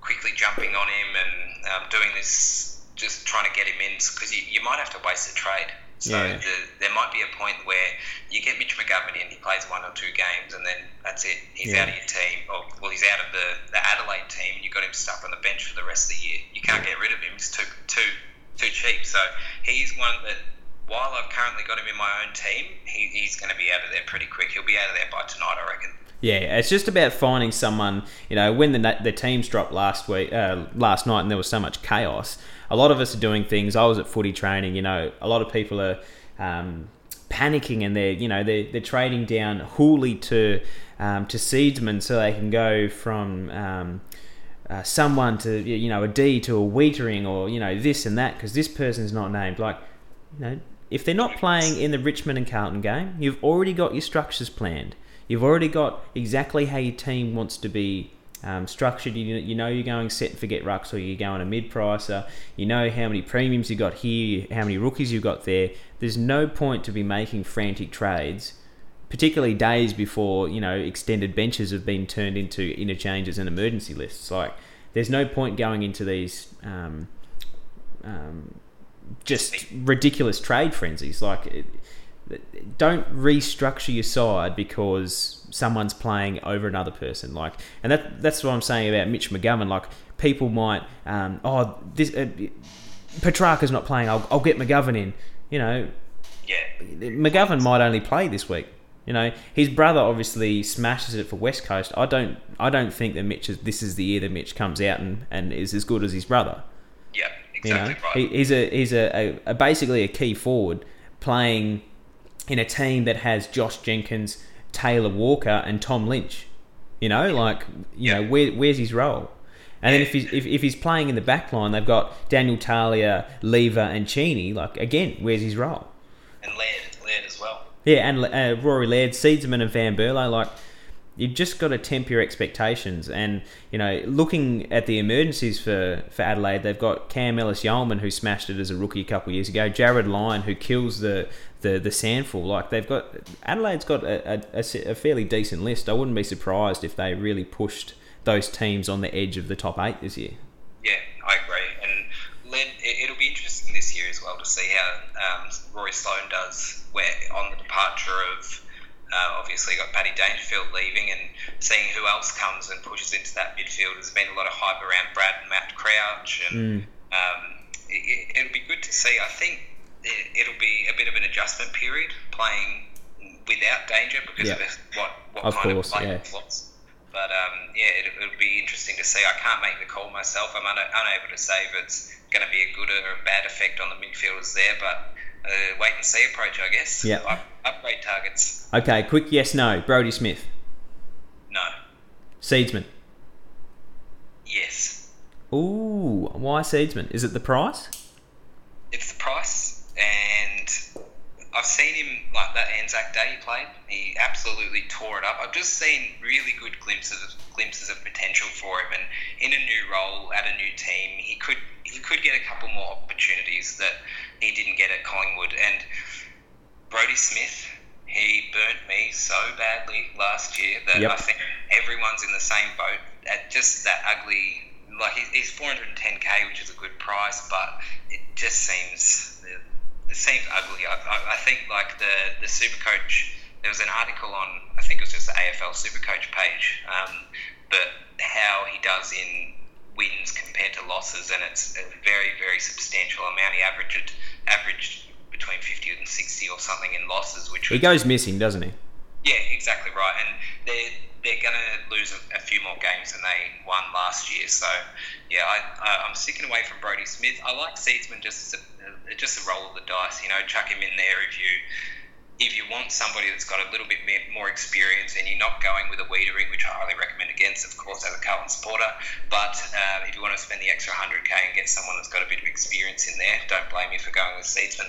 quickly jumping on him and um, doing this, just trying to get him in, because you, you might have to waste a trade. So Yeah. the, there might be a point where you get Mitch McGovern in, he plays one or two games, and then that's it. He's Yeah. out of your team, or well, he's out of the, the Adelaide team, and you've got him stuck on the bench for the rest of the year. You can't get rid of him; he's too too too cheap. So he's one that, while I've currently got him in my own team, he, he's going to be out of there pretty quick. He'll be out of there by tonight, I reckon. Yeah, it's just about finding someone. You know, when the the teams dropped last week, uh, last night, and there was so much chaos. A lot of us are doing things. I was at footy training. You know, a lot of people are um, panicking, and they're you know they're, they're trading down Hurley to um, to Seedsman so they can go from. Um, uh, someone to you know a D to a Weitering or you know this and that because this person's not named. Like you know if they're not playing in the Richmond and Carlton game you've already got your structures planned. You've already got exactly how your team wants to be um, structured. You, you know you're going set and forget rucks or you're going a mid pricer. You know how many premiums you got here how many rookies you've got there. There's no point to be making frantic trades particularly days before you know extended benches have been turned into interchanges and emergency lists. Like, there's no point going into these um, um, just ridiculous trade frenzies. Like, it, don't restructure your side because someone's playing over another person. Like, and that that's what I'm saying about Mitch McGovern. Like, people might, um, oh, this uh, Petrarca's not playing. I'll, I'll get McGovern in. You know, Yeah, McGovern might only play this week. You know, his brother obviously smashes it for West Coast. I don't, I don't think that Mitch is. This is the year that Mitch comes out and, and is as good as his brother. yeah, You know, exactly right. he, he's a he's a, a, a basically a key forward playing in a team that has Josh Jenkins, Taylor Walker, and Tom Lynch. You know, like you know, where, where's his role? And then if he's if, if he's playing in the back line, they've got Daniel Talia, Lever, and Cheney. Like again, where's his role? and Laird, Laird as well. Yeah, and uh, Rory Laird, Seedsman, and Van Berlo. Like, you've just got to temper your expectations. And you know, looking at the emergencies for for Adelaide, they've got Cam Ellis-Yolmen, who smashed it as a rookie a couple of years ago. Jared Lyon, who kills the the the SANFL. Like, they've got Adelaide's got a, a a fairly decent list. I wouldn't be surprised if they really pushed those teams on the edge of the top eight this year. Yeah, I agree. It, it'll be interesting this year as well to see how um, Rory Sloane does where on the departure of. Uh, obviously, got Paddy Dangerfield leaving, and seeing who else comes and pushes into that midfield. There's been a lot of hype around Brad and Matt Crouch, and um, it, it, it'll be good to see. I think it, it'll be a bit of an adjustment period playing without danger because Yeah. of what what Of kind course, of play yeah. it. But um, yeah, it, it'll be interesting to see. I can't make the call myself. I'm una- unable to say if it's going to be a good or a bad effect on the midfielders there. But uh, wait and see approach, I guess. Yeah. Up, upgrade targets. Okay, quick yes no. Brodie Smith, No. Seedsman. Yes. Ooh, why Seedsman? Is it the price? It's the price, and I've seen him like that Anzac Day he played. He absolutely tore it up. I've just seen really good glimpses glimpses of potential for him, and in a new role at a new team, he could he could get a couple more opportunities that he didn't get at Collingwood. And Brodie Smith, he burnt me so badly last year that Yep. I think everyone's in the same boat. At just that ugly, like he's 410k, which is a good price, but it just seems it seems ugly. I, I, I think like the the Supercoach. There was an article on, I think it was just the AFL Supercoach page, um, but how he does in wins compared to losses, and it's a very very substantial amount. He averaged averaged between 50 and 60 or something in losses, which He was goes missing, doesn't he? yeah, exactly right. And they're they're going to lose a, a few more games than they won last year. So yeah, I, I I'm sticking away from Brodie Smith. I like Seedsman just as a, just a roll of the dice. You know, chuck him in there if you. If you want somebody that's got a little bit more experience and you're not going with a Weitering, which I highly recommend against, of course, as a Carlton supporter, but uh, if you want to spend the extra 100k and get someone that's got a bit of experience in there, don't blame me for going with Seedsman.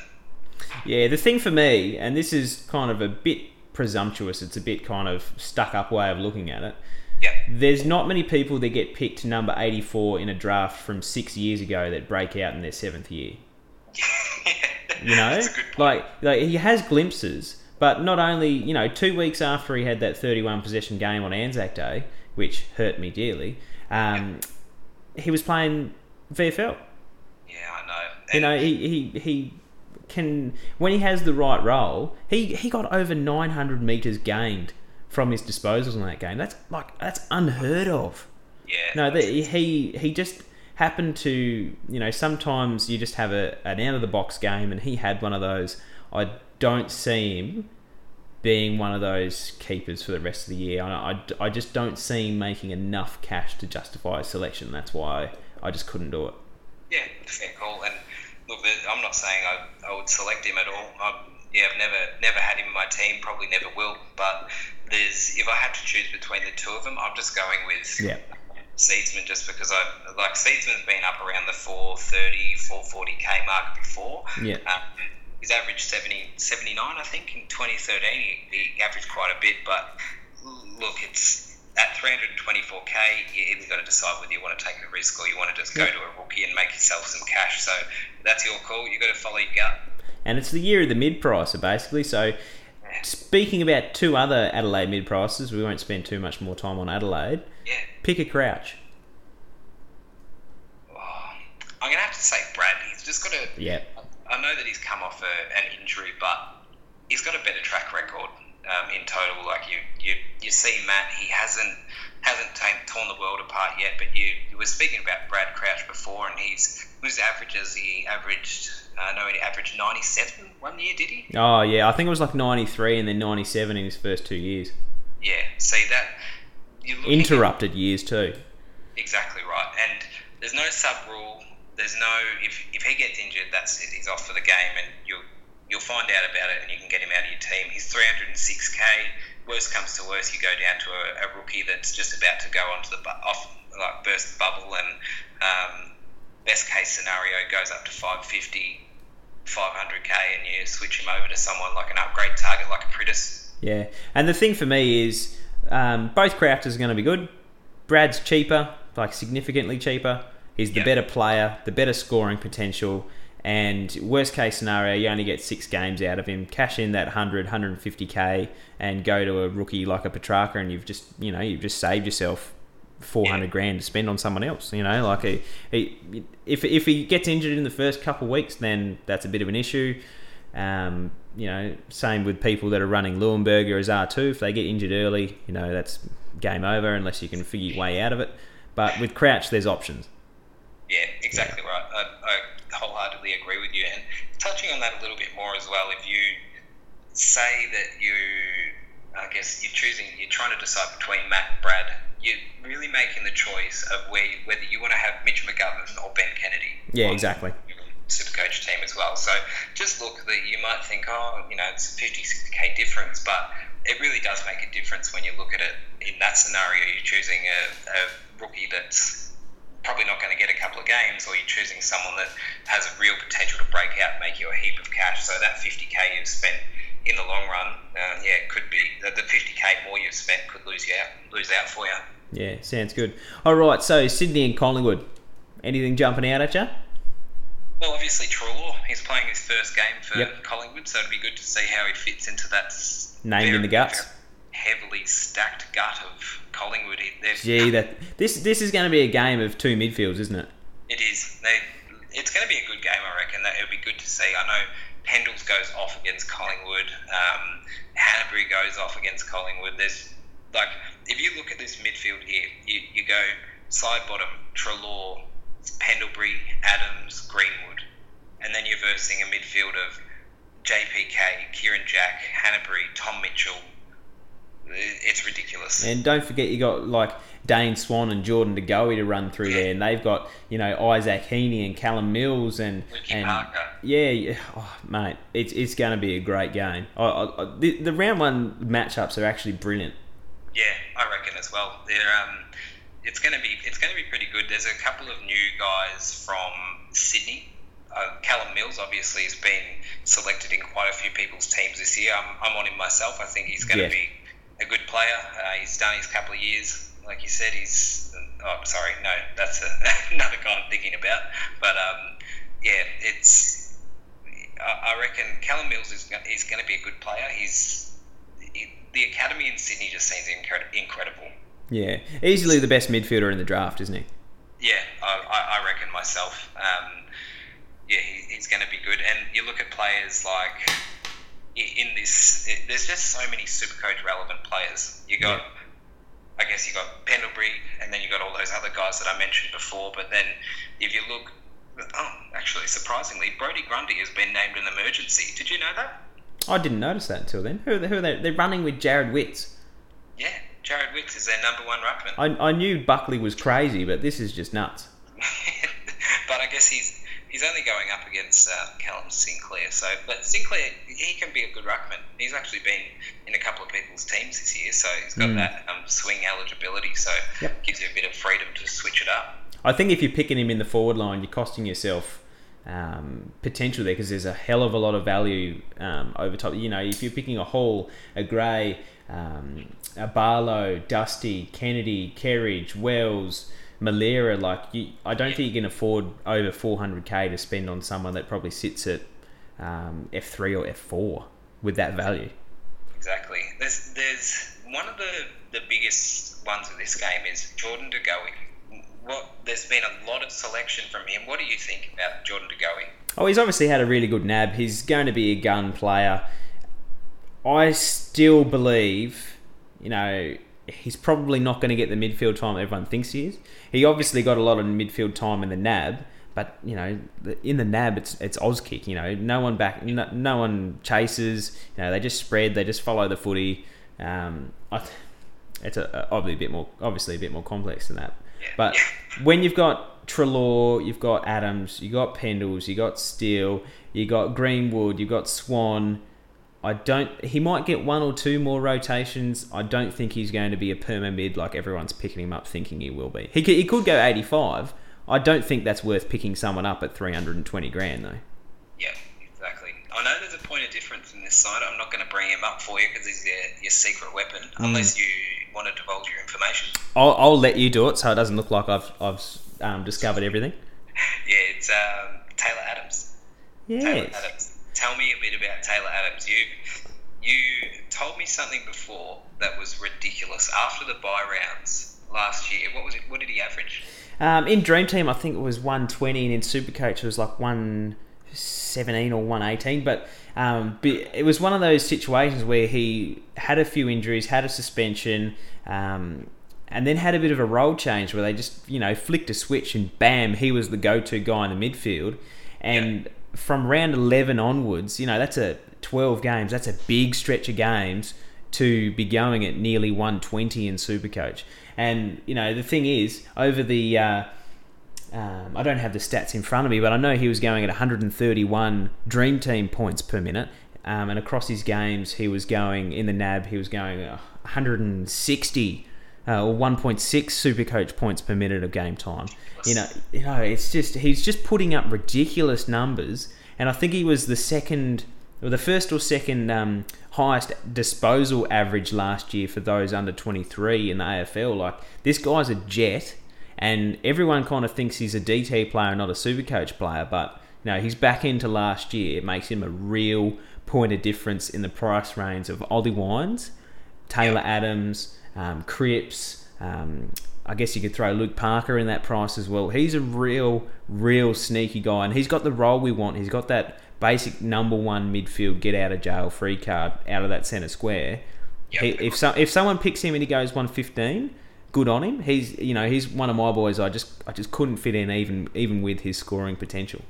Yeah, the thing for me, and this is kind of a bit presumptuous, it's a bit kind of stuck up way of looking at it. Yeah. There's not many people that get picked number 84 in a draft from six years ago that break out in their seventh year. You know, That's a good point. like like he has glimpses, but not only you know two weeks after he had that 31 possession game on Anzac Day, which hurt me dearly, um, he was playing VFL. Yeah, I know. You know, he, he he can when he has the right role. He he got over 900 meters gained from his disposals in that game. That's like that's unheard of. Yeah. No, that he he just happened to you know sometimes you just have a an out of the box game, and he had one of those. I don't see him being one of those keepers for the rest of the year. I, I, I just don't see him making enough cash to justify a selection. That's why I just couldn't do it. Yeah, fair call. And look, I'm not saying I, I would select him at all. I'm, yeah, I've never never had him in my team. Probably never will. But there's if I had to choose between the two of them, I'm just going with Yeah. Seedsman just because I like Seedsman's been up around the 430, 440k mark before. Yeah. Um, he's averaged 70, 79, I think, in 2013. He, he averaged quite a bit, but look, it's at 324k. You either got to decide whether you want to take the risk or you want to just go to a rookie and make yourself some cash. So that's your call. You've got to follow your gut. and it's the year of the mid pricer basically. So, speaking about two other Adelaide mid prices, we won't spend too much more time on Adelaide. Yeah. Pick a crouch. Oh, I'm gonna have to say Brad. He's just got to. Yeah, I know that he's come off a, an injury, but he's got a better track record um, in total. Like you, you, you see Matt, he hasn't hasn't ta- torn the world apart yet. But you, you were speaking about Brad Crouch before, and he's his averages. He averaged, uh, no, he averaged 97 one year, did he? Oh yeah, I think it was like ninety three and then ninety seven in his first two years. Yeah. See that. You're at- Interrupted years too. Exactly right. And there's no sub rule. There's no if if he gets injured, that's it. He's off for the game, and you'll you'll find out about it, and you can get him out of your team. He's 306k. Worst comes to worst, you go down to a, a rookie that's just about to go onto the bu- off like burst the bubble, and um, best case scenario goes up to 550. 500k and you switch him over to someone like an upgrade target like a Priddis. Yeah, and the thing for me is um, both Crafters are going to be good. Brad's cheaper, like significantly cheaper. He's the Yeah. better player, the better scoring potential, and worst case scenario, you only get six games out of him. Cash in that 100, 150k, and go to a rookie like a Petrarca, and you've just you know you've just saved yourself 400 Yeah. grand to spend on someone else. You know, like he, he, if if he gets injured in the first couple of weeks, then that's a bit of an issue. Um, you know, same with people that are running Leuenberger as R2. If they get injured early, you know, that's game over unless you can figure your way out of it. But with Crouch, there's options. Yeah, exactly right. I, I wholeheartedly agree with you. And touching on that a little bit more as well, if you say that you, I guess you're choosing, you're trying to decide between Matt and Brad, you're really making the choice of where whether you want to have Mitch McGovern or Ben Kennedy. Yeah, exactly. Super coach team as well. So just look that you might think, oh, you know, it's a 50, 60k difference, but it really does make a difference when you look at it in that scenario. You're choosing a, a rookie that's probably not going to get a couple of games, or you're choosing someone that has a real potential to break out and make you a heap of cash. So that 50k you've spent in the long run, uh, yeah, it could be the the 50k more you've spent could lose you out, lose out for you. Yeah, sounds good. All right, so Sydney and Collingwood. Anything jumping out at you? Well, obviously Treloar, he's playing his first game for Yep. Collingwood, so it'd be good to see how he fits into that Named in the guts. heavily stacked gut of Collingwood. They've- Gee, that this this is going to be a game of two midfields, isn't it? It is. They, it's going to be a good game, I reckon. That it'll be good to see. I know Pendles goes off against Collingwood. Um, Hannebery goes off against Collingwood. There's like if you look at this midfield here, you, you go side bottom Treloar, Pendlebury, Adams, Greenwood, and then you're versing a midfield of JPK, Kieran Jack, Hannebery, Tom Mitchell. It's ridiculous. And don't forget, you got like Dane Swan and Jordan De Goey to run through there, and they've got you know Isaac Heaney and Callum Mills and Ricky and Parker. yeah, yeah oh, mate, it's it's going to be a great game. I, I, I- the, the round one matchups are actually brilliant. Yeah, I reckon as well. They're, um, it's going to be it's going to be pretty good. There's a couple of new guys from Sydney. Uh, Callum Mills obviously has been selected in quite a few people's teams this year. I'm, I'm on him myself. I think he's going to Yeah. be a good player. Uh, he's done his couple of years, like you said. He's oh, sorry, no, that's a, another guy I'm thinking about. But um, yeah, it's I I reckon Callum Mills is is going to be a good player. He's he, the academy in Sydney just seems incred- incredible. Yeah, easily the best midfielder in the draft, isn't he? Yeah, I, I, reckon myself. Um, yeah, he, he's going to be good. And you look at players like in this, it, there's just so many Supercoach relevant players. You got, I guess you got Pendlebury, and then you got all those other guys that I mentioned before. But then if you look, oh, actually, surprisingly, Brodie Grundy has been named an emergency. Did you know that? I didn't notice that until then. Who, are they- who are they? They're running with Jarrod Witts. Yeah, Jarrod Witts is their number one ruckman. I, I knew Buckley was crazy, but this is just nuts. but I guess he's he's only going against uh, Callum Sinclair. So, but Sinclair he can be a good ruckman. He's actually been in a couple of people's teams this year, so he's got Mm. that um, swing eligibility. So, Yep. gives you a bit of freedom to switch it up. I think if you're picking him in the forward line, you're costing yourself um, potential there because there's a hell of a lot of value um, over top. You know, if you're picking a Hall, a Gray, um, a Barlow, Dusty, Kennedy, Kerridge, Wells, Milera, like you, I don't think you can afford over 400k to spend on someone that probably sits at um, F3 or F4 with that value. Exactly. There's there's one of the the biggest ones of this game is Jordan De Goey. What there's been a lot of selection from him. What do you think about Jordan De Goey? Oh, he's obviously had a really good nab. He's going to be a gun player. I still believe, you know, he's probably not going to get the midfield time everyone thinks he is. He obviously got a lot of midfield time in the nab, but you know, in the nab, it's it's Oz kick. You know, no one back, no, no one chases. You know, they just spread, they just follow the footy. Um, I, it's a, obviously a bit more, obviously a bit more complex than that. But when you've got Treloar, you've got Adams, you got Pendles, you got Steele, you got Greenwood, you've got Swan. I don't. He might get one or two more rotations. I don't think he's going to be a perma mid like everyone's picking him up thinking he will be. He could, he could go 85. I don't think that's worth picking someone up at 320 grand though. Yeah, exactly. I know there's a point of difference in this side. I'm not going to bring him up for you because he's your, your secret weapon, Mm. unless you want to divulge your information. I'll, I'll let you do it so it doesn't look like I've I've um, discovered everything. Yeah, it's um, Taylor Adams. Taylor Yes. Adams. Tell me a bit about Taylor Adams. You you told me something before that was ridiculous. After the buy rounds last year, what was it? What did he average? Um, in Dream Team, I think it was 120, and in Supercoach, it was like 117 or 118. But um, it was one of those situations where he had a few injuries, had a suspension, um, and then had a bit of a role change where they just, you know, flicked a switch and bam, he was the go to guy in the midfield. And from round 11 onwards, you know, that's a 12 games. That's a big stretch of games to be going at nearly 120 in Supercoach. And you know, the thing is, over the uh, um, I don't have the stats in front of me, but I know he was going at 131 Dream Team points per minute, um, and across his games, he was going in the NAB. He was going uh, 160 uh, or 1.6 Supercoach points per minute of game time. You know, you know, it's just he's just putting up ridiculous numbers, and I think he was the second, or the first or second um, highest disposal average last year for those under 23 in the AFL. Like this guy's a jet, and everyone kind of thinks he's a DT player, not a Supercoach player, but you know, he's back into last year. It makes him a real point of difference in the price range of Ollie Wines, Taylor Adams, um, Cripps. Um, I guess you could throw Luke Parker in that price as well. He's a real, real sneaky guy, and he's got the role we want. He's got that basic number one midfield get out of jail free card out of that centre square. Yep. He, if so, if someone picks him and he goes one fifteen, good on him. He's you know he's one of my boys. I just I just couldn't fit in even even with his scoring potential.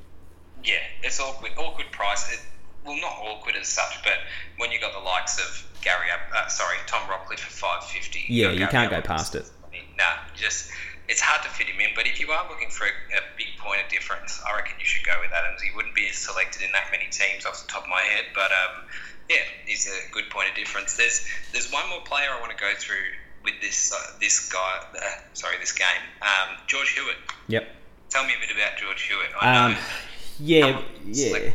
Yeah, it's awkward, awkward price. It, well, not awkward as such, but when you got the likes of Gary, uh, sorry, Tom Rockliff at five fifty. Yeah, you can't go past it. Nah, just it's hard to fit him in. But if you are looking for a, a big point of difference, I reckon you should go with Adams. He wouldn't be selected in that many teams off the top of my head, but um, yeah, he's a good point of difference. There's there's one more player I want to go through with this uh, this guy. Uh, sorry, this game. Um, George Hewitt. Yep. Tell me a bit about George Hewitt. I Um, know yeah, yeah.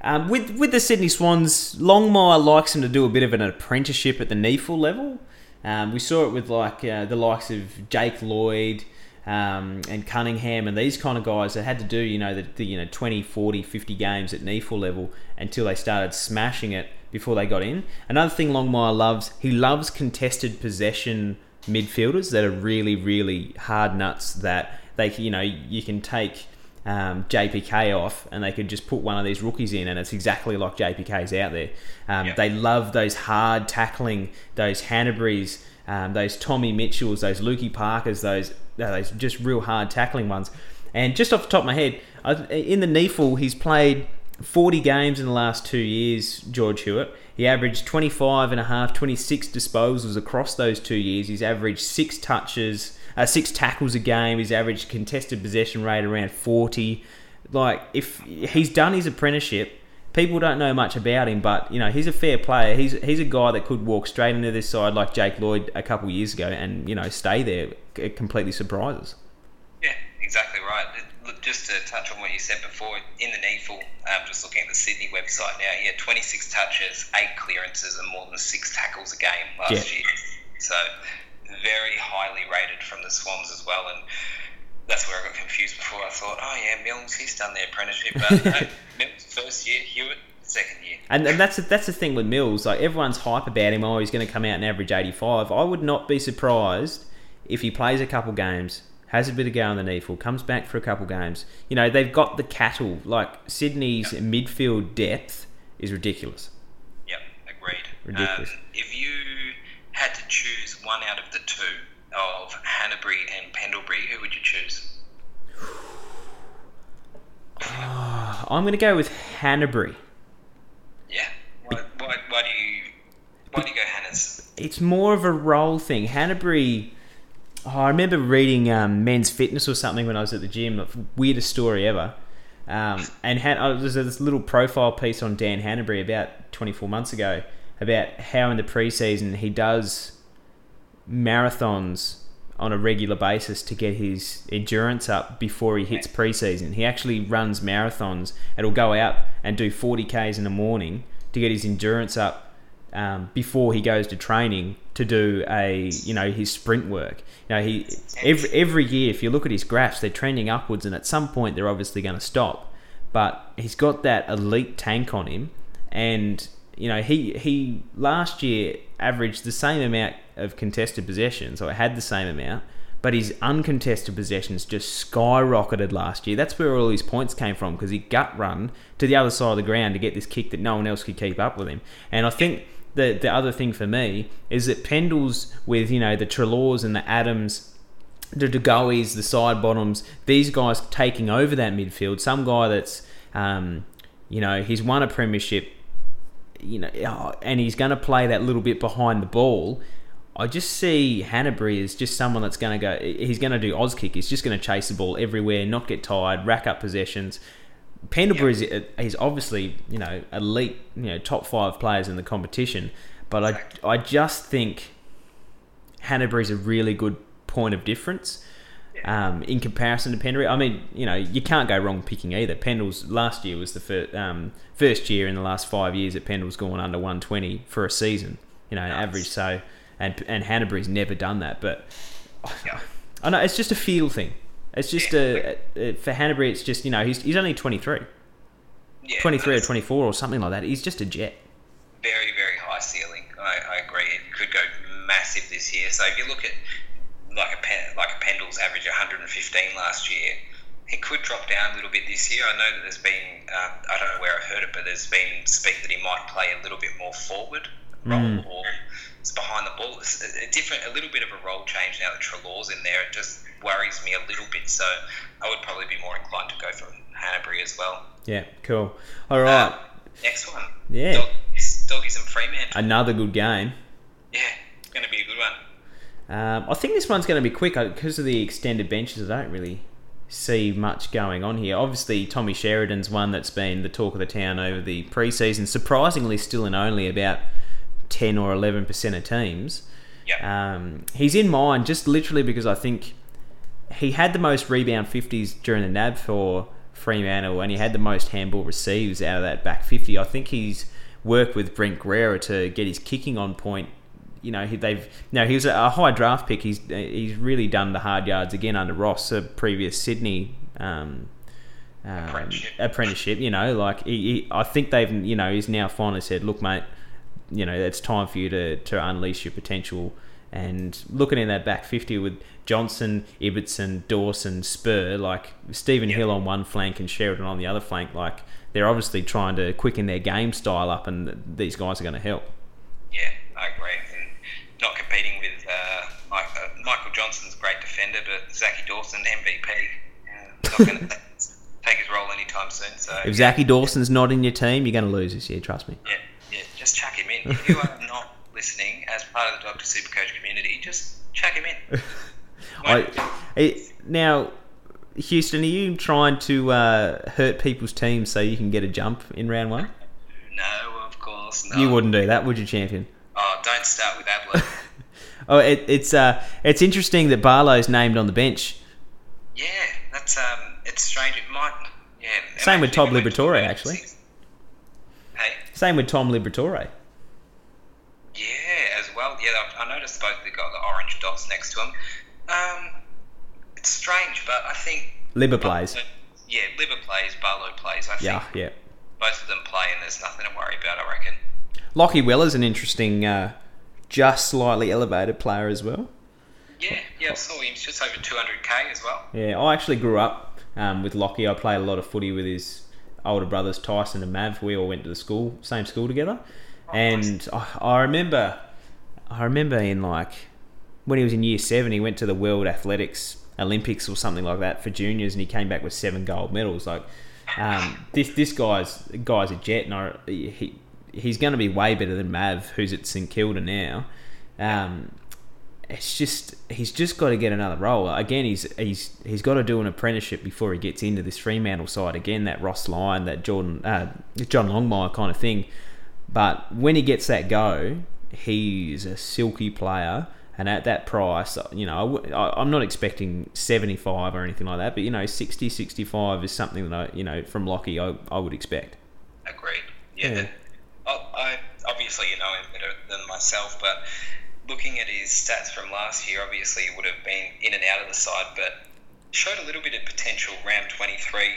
Um, with with the Sydney Swans, Longmire likes him to do a bit of an apprenticeship at the NEAFL level. Um, we saw it with like uh, the likes of Jake Lloyd um, and Cunningham and these kind of guys that had to do you know the, the you know 20, 40, 50 games at NEAFL level until they started smashing it before they got in. Another thing Longmire loves, he loves contested possession midfielders that are really really hard nuts that they you know you can take um, JPK off, and they could just put one of these rookies in, and it's exactly like JPK's out there. Um, Yeah. They love those hard tackling, those Hanneberys, um, those Tommy Mitchells, those Lukey Parkers, those uh, those just real hard tackling ones. And just off the top of my head, I, in the NEAFL, he's played 40 games in the last two years, George Hewitt. He averaged 25 and a half, 26 disposals across those two years. He's averaged six touches, uh, six tackles a game. His average contested possession rate around 40. Like, if he's done his apprenticeship, people don't know much about him, but you know he's a fair player. He's he's a guy that could walk straight into this side like Jake Lloyd a couple years ago, and you know stay there. It completely surprises. Yeah, exactly right. Look, Just to touch on what you said before, in the NEAFL, um, just looking at the Sydney website now, he had 26 touches, eight clearances, and more than six tackles a game last Yeah. year. So very highly rated from the Swans as well, and that's where I got confused before. I thought, oh yeah, Mills, he's done the apprenticeship, but no, Mills first year, Hewitt second year. And, and that's that's the thing with Mills. Like everyone's hype about him. Oh, he's going to come out and average eighty five. I would not be surprised if he plays a couple games, has a bit of go on the NEAFL, comes back for a couple games. You know, they've got the cattle. Like Sydney's midfield depth is ridiculous. Yep, agreed. Ridiculous. Um, if you had to choose one out of the two of Hannebery and Pendlebury, who would you choose? I'm going to go with Hannebery. Yeah. Why, why, why do you why do you go Hannah's? it's more of a role thing. Hannebery. Oh, I remember reading um, Men's Fitness or something when I was at the gym. Weirdest story ever. Um, and Han- oh, there's this little profile piece on Dan Hannebery about 24 months ago about how in the preseason he does marathons on a regular basis to get his endurance up before he hits preseason. He actually runs marathons and he'll go out and do 40Ks in the morning to get his endurance up um, before he goes to training to do a you know his sprint work. You know he every every year if you look at his graphs they're trending upwards and at some point they're obviously going to stop. But he's got that elite tank on him, and you know he he last year averaged the same amount of contested possessions or had the same amount. But his uncontested possessions just skyrocketed last year. That's where all his points came from because he gut run to the other side of the ground to get this kick that no one else could keep up with him. And I think the the other thing for me is that Pendles with you know the Treloars and the Adams, the DeGoey's, the Sidebottoms, these guys taking over that midfield. Some guy that's Um, you know, he's won a premiership. You know, oh, and he's going to play that little bit behind the ball. I just see Hannebery as just someone that's going to go. He's going to do Oz kick. He's just going to chase the ball everywhere, not get tired, rack up possessions. Pendlebury is uh, he's obviously you know elite, you know top five players in the competition, but I I just think Hannebery's a really good point of difference um, in comparison to Pendlebury. I mean, you know, you can't go wrong picking either. Pendle's last year was the first, um, first year in the last five years that Pendle's gone under 120 for a season, you know, nice. average. So, and and Hannebery's never done that. But yeah. I know it's just a feel thing. It's just a, a, for Hannebery. It's just you know he's he's only 23. Yeah, 23 or 24 or something like that. He's just a jet. Very, very high ceiling. I, I agree. It could go massive this year. So if you look at like a like a Pendle's average 115 last year. He could drop down a little bit this year. I know that there's been uh, I don't know where I heard it, but there's been speak that he might play a little bit more forward role mm. or it's behind the ball. It's a different, a little bit of a role change now that Treloar's in there. It just worries me a little bit. So I would probably be more inclined to go for Hannebery as well. Yeah, cool. All right. Uh, next one. Yeah. Doggies, Doggies and Fremantle. Another good game. Yeah, it's going to be a good one. Um, I think this one's going to be quick because of the extended benches. I don't really see much going on here. Obviously, Tommy Sheridan's one that's been the talk of the town over the preseason. Surprisingly, still in only about ten or eleven percent of teams. Yeah. Um, he's in mine just literally because I think he had the most rebound fifties during the NAB for Fremantle, and he had the most handball receives out of that back fifty. I think he's worked with Brent Guerra to get his kicking on point you know they've no he was a high draft pick. He's he's really done the hard yards again under Ross, a previous Sydney um, um, apprenticeship. apprenticeship. You know, like he, he, I think they've you know he's now finally said, look, mate, you know it's time for you to to unleash your potential. And looking in that back fifty with Johnson, Ibbotson, Dawson, Spurr, like Stephen Hill on one flank and Sheridan on the other flank, like they're obviously trying to quicken their game style up, and these guys are going to help. Yeah, I agree not competing with uh, Mike, uh, Michael Johnson's great defender, but Zachy Dawson, MVP, uh, not going to take his role anytime soon. So if Zachy Dawson's not in your team, you're going to lose this year. Trust me. Yeah, yeah, just chuck him in. If you are not listening as part of the Doctor Supercoach community, just chuck him in. I, now, Houston, are you trying to uh, hurt people's teams so you can get a jump in round one? No, of course not. You wouldn't do that, would you, champion? Oh, don't start with Adler. oh, it, it's uh, it's interesting that Barlow's named on the bench. Yeah, that's um, it's strange. It might, yeah. Same with Tom Liberatore, actually. Hey. Same with Tom Liberatore. Yeah, as well. Yeah, I noticed both they got the orange dots next to them. Um, it's strange, but I think Libber plays. Yeah, Libber plays, Barlow plays. I think yeah, yeah. Both of them play, and there's nothing to worry about. I reckon. Lachie Weller's an interesting, uh, just slightly elevated player as well. Yeah, yeah, I saw him. He's just over 200k as well. Yeah, I actually grew up um, with Lockie. I played a lot of footy with his older brothers, Tyson and Mav. We all went to the school, same school together. Oh, and nice. I, I remember, I remember in like when he was in year seven, he went to the World Athletics Olympics or something like that for juniors, and he came back with seven gold medals. Like um, this, this guy's guy's a jet, and I, he he's going to be way better than Mav, who's at St Kilda now. Um, it's just he's just got to get another role. Again, he's he's he's got to do an apprenticeship before he gets into this Fremantle side again. That Ross Lyon, that Jordan, uh, John Longmire kind of thing. But when he gets that go, he's a silky player. And at that price, you know, I, am not expecting 75 or anything like that, but, you know, 60, 65 is something that, I, you know, from Lachie, I, I would expect. Agreed. Yeah, yeah. I, obviously you know him better than myself, but looking at his stats from last year, obviously would have been in and out of the side, but showed a little bit of potential. Round 23,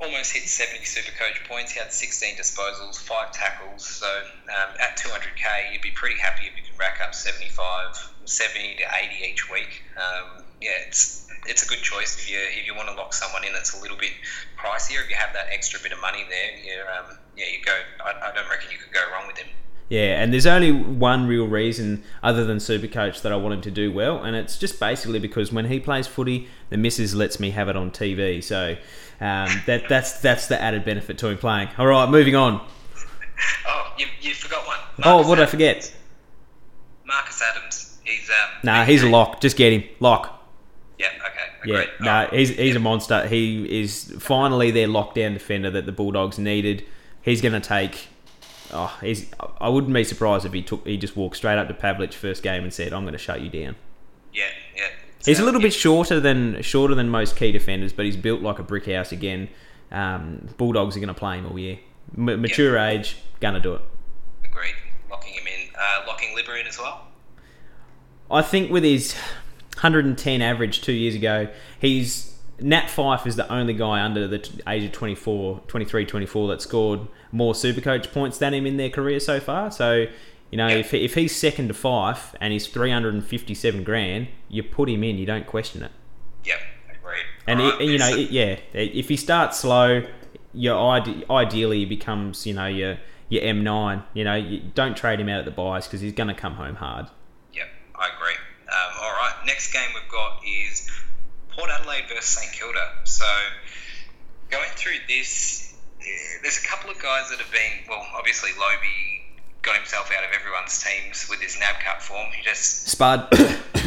almost hit 70 super coach points. He had 16 disposals, five tackles. So um, at 200k, you'd be pretty happy if you can rack up 75, 70 to 80 each week. Um, yeah, it's it's a good choice if you if you want to lock someone in that's a little bit pricier. If you have that extra bit of money there, you um, yeah, you go. I, I don't reckon you could go wrong with him. Yeah, and there's only one real reason other than Supercoach that I want him to do well, and it's just basically because when he plays footy, the missus lets me have it on TV. So um, that that's that's the added benefit to him playing. All right, moving on. Oh, you, you forgot one. Oh, what did I forget? Marcus Adams. He's um. Nah, he's a lock. Just get him. Lock. Yeah. Yeah, no, he's he's a monster. He is finally their lockdown defender that the Bulldogs needed. He's going to take. Oh, he's. I wouldn't be surprised if he took. He just walked straight up to Pavlich first game and said, "I'm going to shut you down." Yeah. Yeah. He's a little yeah, bit shorter than shorter than most key defenders, but he's built like a brick house again. Um, Bulldogs are going to play him all year. M- mature age, gonna do it. Agreed. Locking him in. Uh, locking Libba in as well. I think with his 110 average two years ago, he's Nat Fyfe is the only guy under the age of 24, 23, 24 that scored more Supercoach points than him in their career so far. So, you know, if, if he's second to Fyfe and he's 357 grand, you put him in, you don't question it. Yep. Agreed. And Alright, it, you know, it, yeah, if he starts slow, your ide- ideally he becomes, you know, your your M9. You know, you don't trade him out at the buys because he's going to come home hard. Yep, I agree. Right, next game we've got is Port Adelaide versus St Kilda. So going through this, eh, there's a couple of guys that have been well. Obviously, Lobbe got himself out of everyone's teams with his NAB Cup form. He just Spud.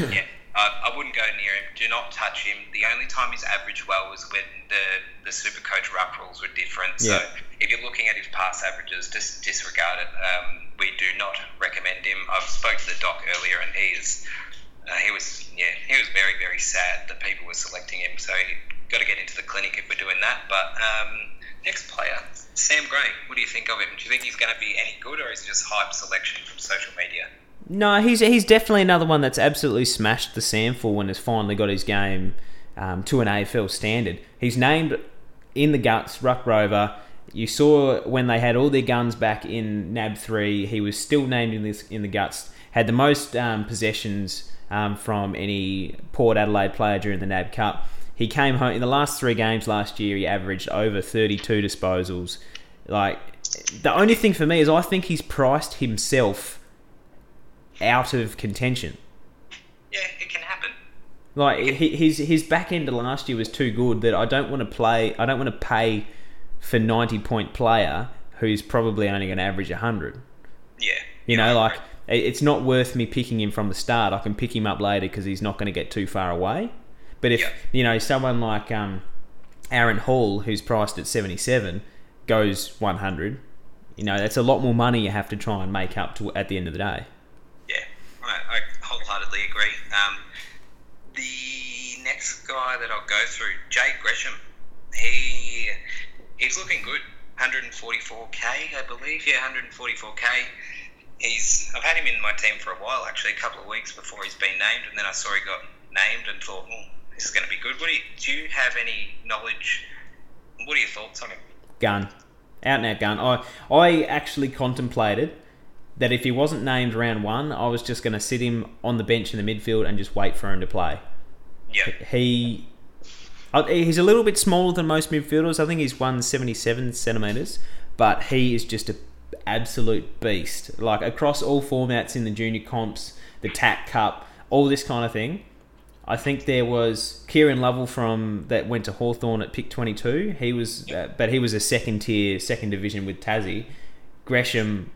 yeah. I, I wouldn't go near him. Do not touch him. The only time he's averaged well was when the the Supercoach ruck rules were different. Yeah. So if you're looking at his pass averages, just disregard it. Um, we do not recommend him. I've spoke to the doc earlier, and he is uh, he was yeah he was very very sad that people were selecting him. So he got to get into the clinic if we're doing that. But um, next player, Sam Gray. What do you think of him? Do you think he's going to be any good, or is he just hype selection from social media? No, he's he's definitely another one that's absolutely smashed the SANFL and has finally got his game um, to an AFL standard. He's named in the guts, Ruck Rover. You saw when they had all their guns back in NAB three, he was still named in this in the guts. Had the most um, possessions um, from any Port Adelaide player during the NAB Cup. He came home in the last three games last year. He averaged over thirty-two disposals. Like the only thing for me is I think he's priced himself out of contention. Yeah, it can happen. Like he- his his back end of last year was too good that I don't want to play. I don't want to pay for ninety point player who's probably only going to average hundred. Yeah. You know, like it's not worth me picking him from the start. I can pick him up later because he's not going to get too far away. But if Yeah. you know someone like um, Aaron Hall, who's priced at seventy seven, goes one hundred, you know that's a lot more money you have to try and make up to at the end of the day. Yeah, right. I wholeheartedly agree. Um, the next guy that I'll go through, Jade Gresham. He he's looking good. 144k, I believe. Yeah, 144k. He's I've had him in my team for a while, actually, a couple of weeks before he's been named, and then I saw he got named and thought, oh, this is going to be good. What do you, do you have any knowledge? What are your thoughts on him? gun, out and out gun. I I actually contemplated that if he wasn't named round one, I was just going to sit him on the bench in the midfield and just wait for him to play. Yeah, He he's a little bit smaller than most midfielders. I think he's 177 centimeters, but he is just a absolute beast. Like across all formats in the junior comps, the TAC Cup, all this kind of thing. I think there was Kieran Lovell from that went to Hawthorn at pick 22. He was, uh, but he was a second tier, second division with Tassie. Gresham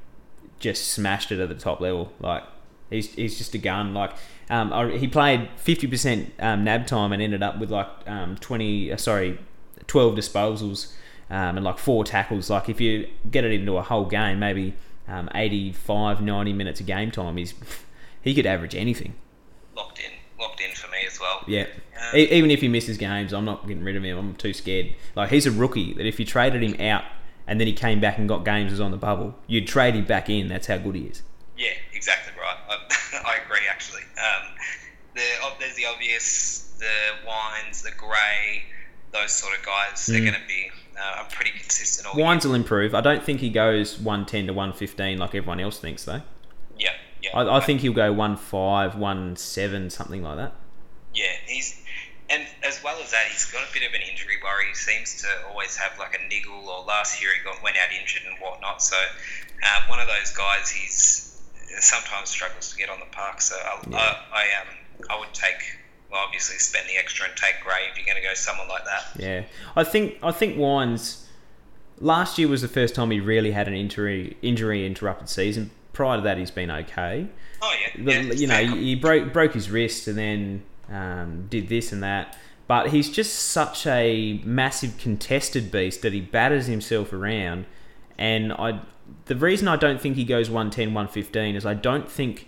just smashed it at the top level. Like he's he's just a gun. Like um, I- he played 50% um, nab time and ended up with like um, 20, uh, sorry, 12 disposals um, and like four tackles. Like if you get it into a whole game, maybe um, 85, 90 minutes of game time, he's he could average anything. locked in, locked in for me as well. Yeah. Um, E- Even if he misses games, I'm not getting rid of him. I'm too scared. Like he's a rookie that if you traded him out and then he came back and got games as on the bubble, you'd trade him back in. That's how good he is. Yeah, exactly right. I, I agree, actually. Um, the, oh, there's the obvious, the Wines, the Gray, those sort of guys. They're Mm. going to be uh, I'm pretty consistent all Wines will improve. I don't think he goes 110 to 115 like everyone else thinks though. Yeah, yeah. I, I think he'll go 1 5, 1 7, something like that. Yeah, he's and as well as that, he's got a bit of an injury worry. He seems to always have like a niggle, or last year he got went out injured and whatnot. So uh, one of those guys, he's sometimes struggles to get on the park. So I, Yeah. I, I um I would take well, obviously spend the extra and take Gray if you're going to go someone like that. Yeah, I think I think Wines last year was the first time he really had an injury injury interrupted season. Prior to that, he's been okay. Oh yeah, The- yeah you know, he, he broke broke his wrist and then um, did this and that. But he's just such a massive contested beast that he batters himself around. And I, the reason I don't think he goes 110, 115 is I don't think,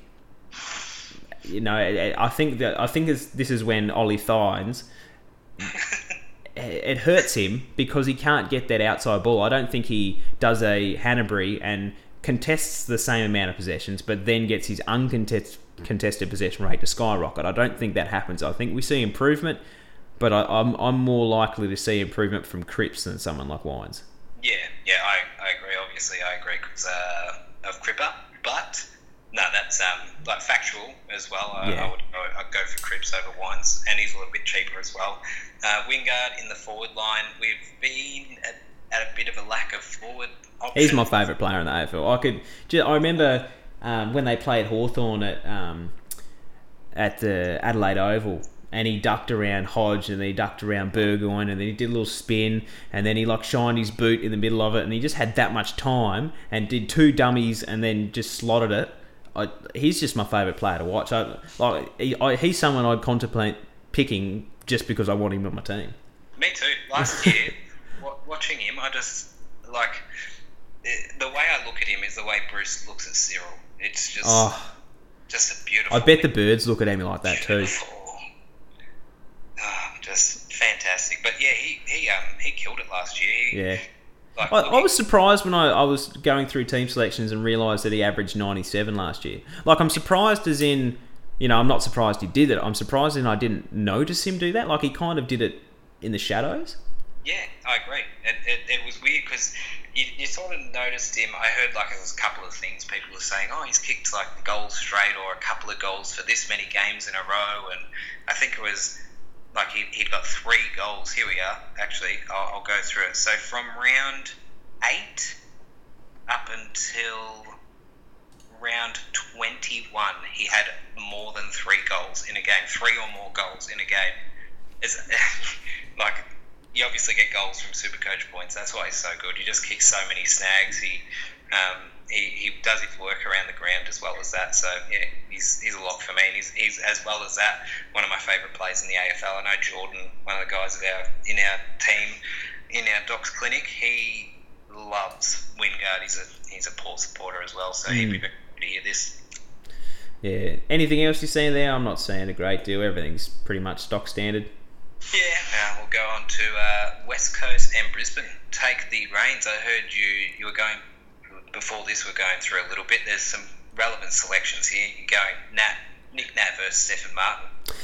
you know, I think that I think this, is when Ollie Wines, it hurts him because he can't get that outside ball. I don't think he does a Hannebery and contests the same amount of possessions, but then gets his uncontested contested possession rate to skyrocket. I don't think that happens. I think we see improvement, but I, I'm I'm more likely to see improvement from Cripps than someone like Wines. Yeah, yeah, I, I agree. Obviously, I agree uh, of Cripper, but no, that's um, like factual as well. I, Yeah. I would go, I'd go for Cripps over Wines, and he's a little bit cheaper as well. Uh, Wingard in the forward line, we've been at, at a bit of a lack of forward. Options. He's my favourite player in the AFL. I could. I remember um, when they played Hawthorn at um, at the Adelaide Oval, and he ducked around Hodge, and then he ducked around Burgoyne, and then he did a little spin, and then he like shined his boot in the middle of it, and he just had that much time, and did two dummies, and then just slotted it. I, he's just my favourite player to watch. I, like he, I, he's someone I'd contemplate picking just because I want him on my team. Me too. Last year, wa- watching him, I just like it, the way I look at him is the way Bruce looks at Cyril. It's just Oh, just a beautiful. I bet the birds look at him like that too. beautiful- Ah, just fantastic. But yeah, he he um he killed it last year. He, Yeah. Like, I, I was surprised when I, I was going through team selections and realised that he averaged 97 last year. Like, I'm surprised as in, you know, I'm not surprised he did it. I'm surprised and I didn't notice him do that. Like, he kind of did it in the shadows. Yeah, I agree. It, it, it was weird because you, you sort of noticed him. I heard like there was a couple of things people were saying. Oh, he's kicked like goals straight or a couple of goals for this many games in a row, and I think it was like he, he'd got three goals. Here we are. Actually, I'll, I'll go through it. So from round eight up until round 21, he had more than three goals in a game, three or more goals in a game. It's, like, you obviously get goals from Supercoach points. That's why he's so good. He just kicks so many snags. He, um, he, he does his work around the ground as well as that. So, yeah, he's, he's a lock for me. And he's, he's, as well as that, one of my favourite players in the AFL. I know Jordan, one of the guys of our, in our team, in our Docs clinic, he loves Wingard. He's a, he's a Port supporter as well. So, he'd be very good to hear this. Yeah. Anything else you're seeing there? I'm not seeing a great deal. Everything's pretty much stock standard. Yeah, now we'll go on to uh, West Coast and Brisbane. Take the reins. I heard you you were going before this. We're going through a little bit. There's some relevant selections here. You're going Nat Nick Nat versus Stefan Martin.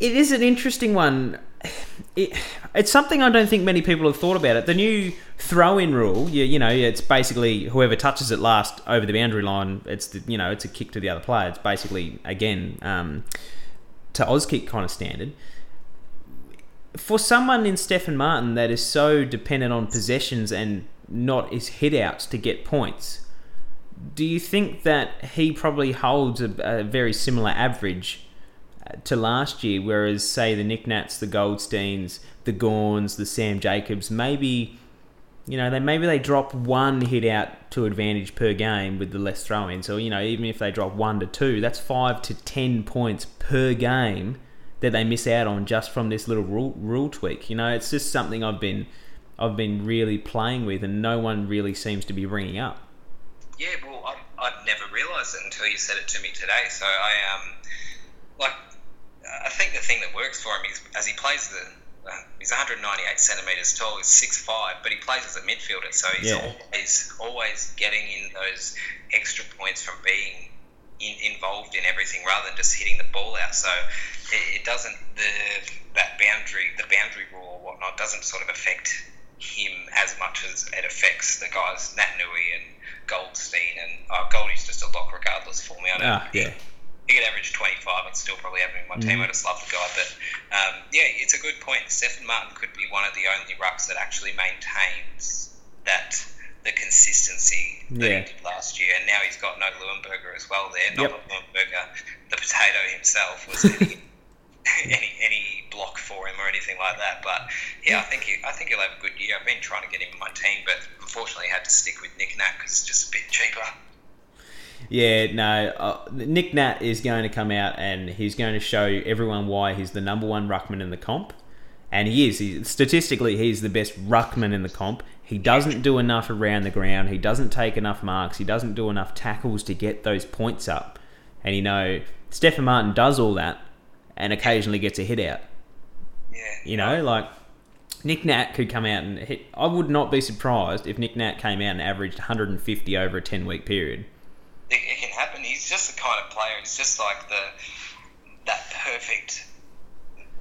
It is an interesting one. It, it's something I don't think many people have thought about it. The new throw-in rule, you, you know, it's basically whoever touches it last over the boundary line, it's the, you know, it's a kick to the other player. It's basically again um, to Auskick kind of standard. For someone in Stefan Martin that is so dependent on possessions and not his hitouts to get points, do you think that he probably holds a, a very similar average uh, to last year? Whereas, say, the Nick Nats, the Goldsteins, the Gorns, the Sam Jacobs, maybe you know they maybe they drop one hit out to advantage per game with the less throw-ins. So you know even if they drop one to two, that's five to ten points per game that they miss out on just from this little rule, rule tweak. You know, it's just something I've been I've been really playing with, and no one really seems to be bringing up. Yeah, well, I, I'd never realised it until you said it to me today. So I um, like, I think the thing that works for him is as he plays the. Uh, he's 198 centimeters tall. He's 6'5", but he plays as a midfielder, so he's Yeah. always always getting in those extra points from being in, involved in everything rather than just hitting the ball out. So it, it doesn't the that boundary the boundary rule or whatnot doesn't sort of affect him as much as it affects the guys Naitanui and Goldstein and uh, Goldie's just a lock regardless for me. I don't, Ah, yeah. he could average 25 and still probably have him in my team. I just love the guy. But um, yeah, it's a good point. Stefan Martin could be one of the only rucks that actually maintains that the consistency that Yeah. he did last year. And now he's got no Leuenberger as well there. Not Yep. Leuenberger, the potato himself, was any, any block for him or anything like that. But yeah, I think he, I think he'll have a good year. I've been trying to get him in my team, but unfortunately had to stick with Nick Nat because it's just a bit cheaper. Yeah, no. Uh, Nick Nat is going to come out and he's going to show everyone why he's the number one ruckman in the comp, and he is. He, statistically, he's the best ruckman in the comp. He doesn't do enough around the ground. He doesn't take enough marks. He doesn't do enough tackles to get those points up. And you know, Stefan Martin does all that, and occasionally gets a hit out. Yeah, You know, like Nick Nat could come out and hit. I would not be surprised if Nick Nat came out and averaged 150 over a 10 week period. it, it can happen. He's just the kind of player. He's just like the that perfect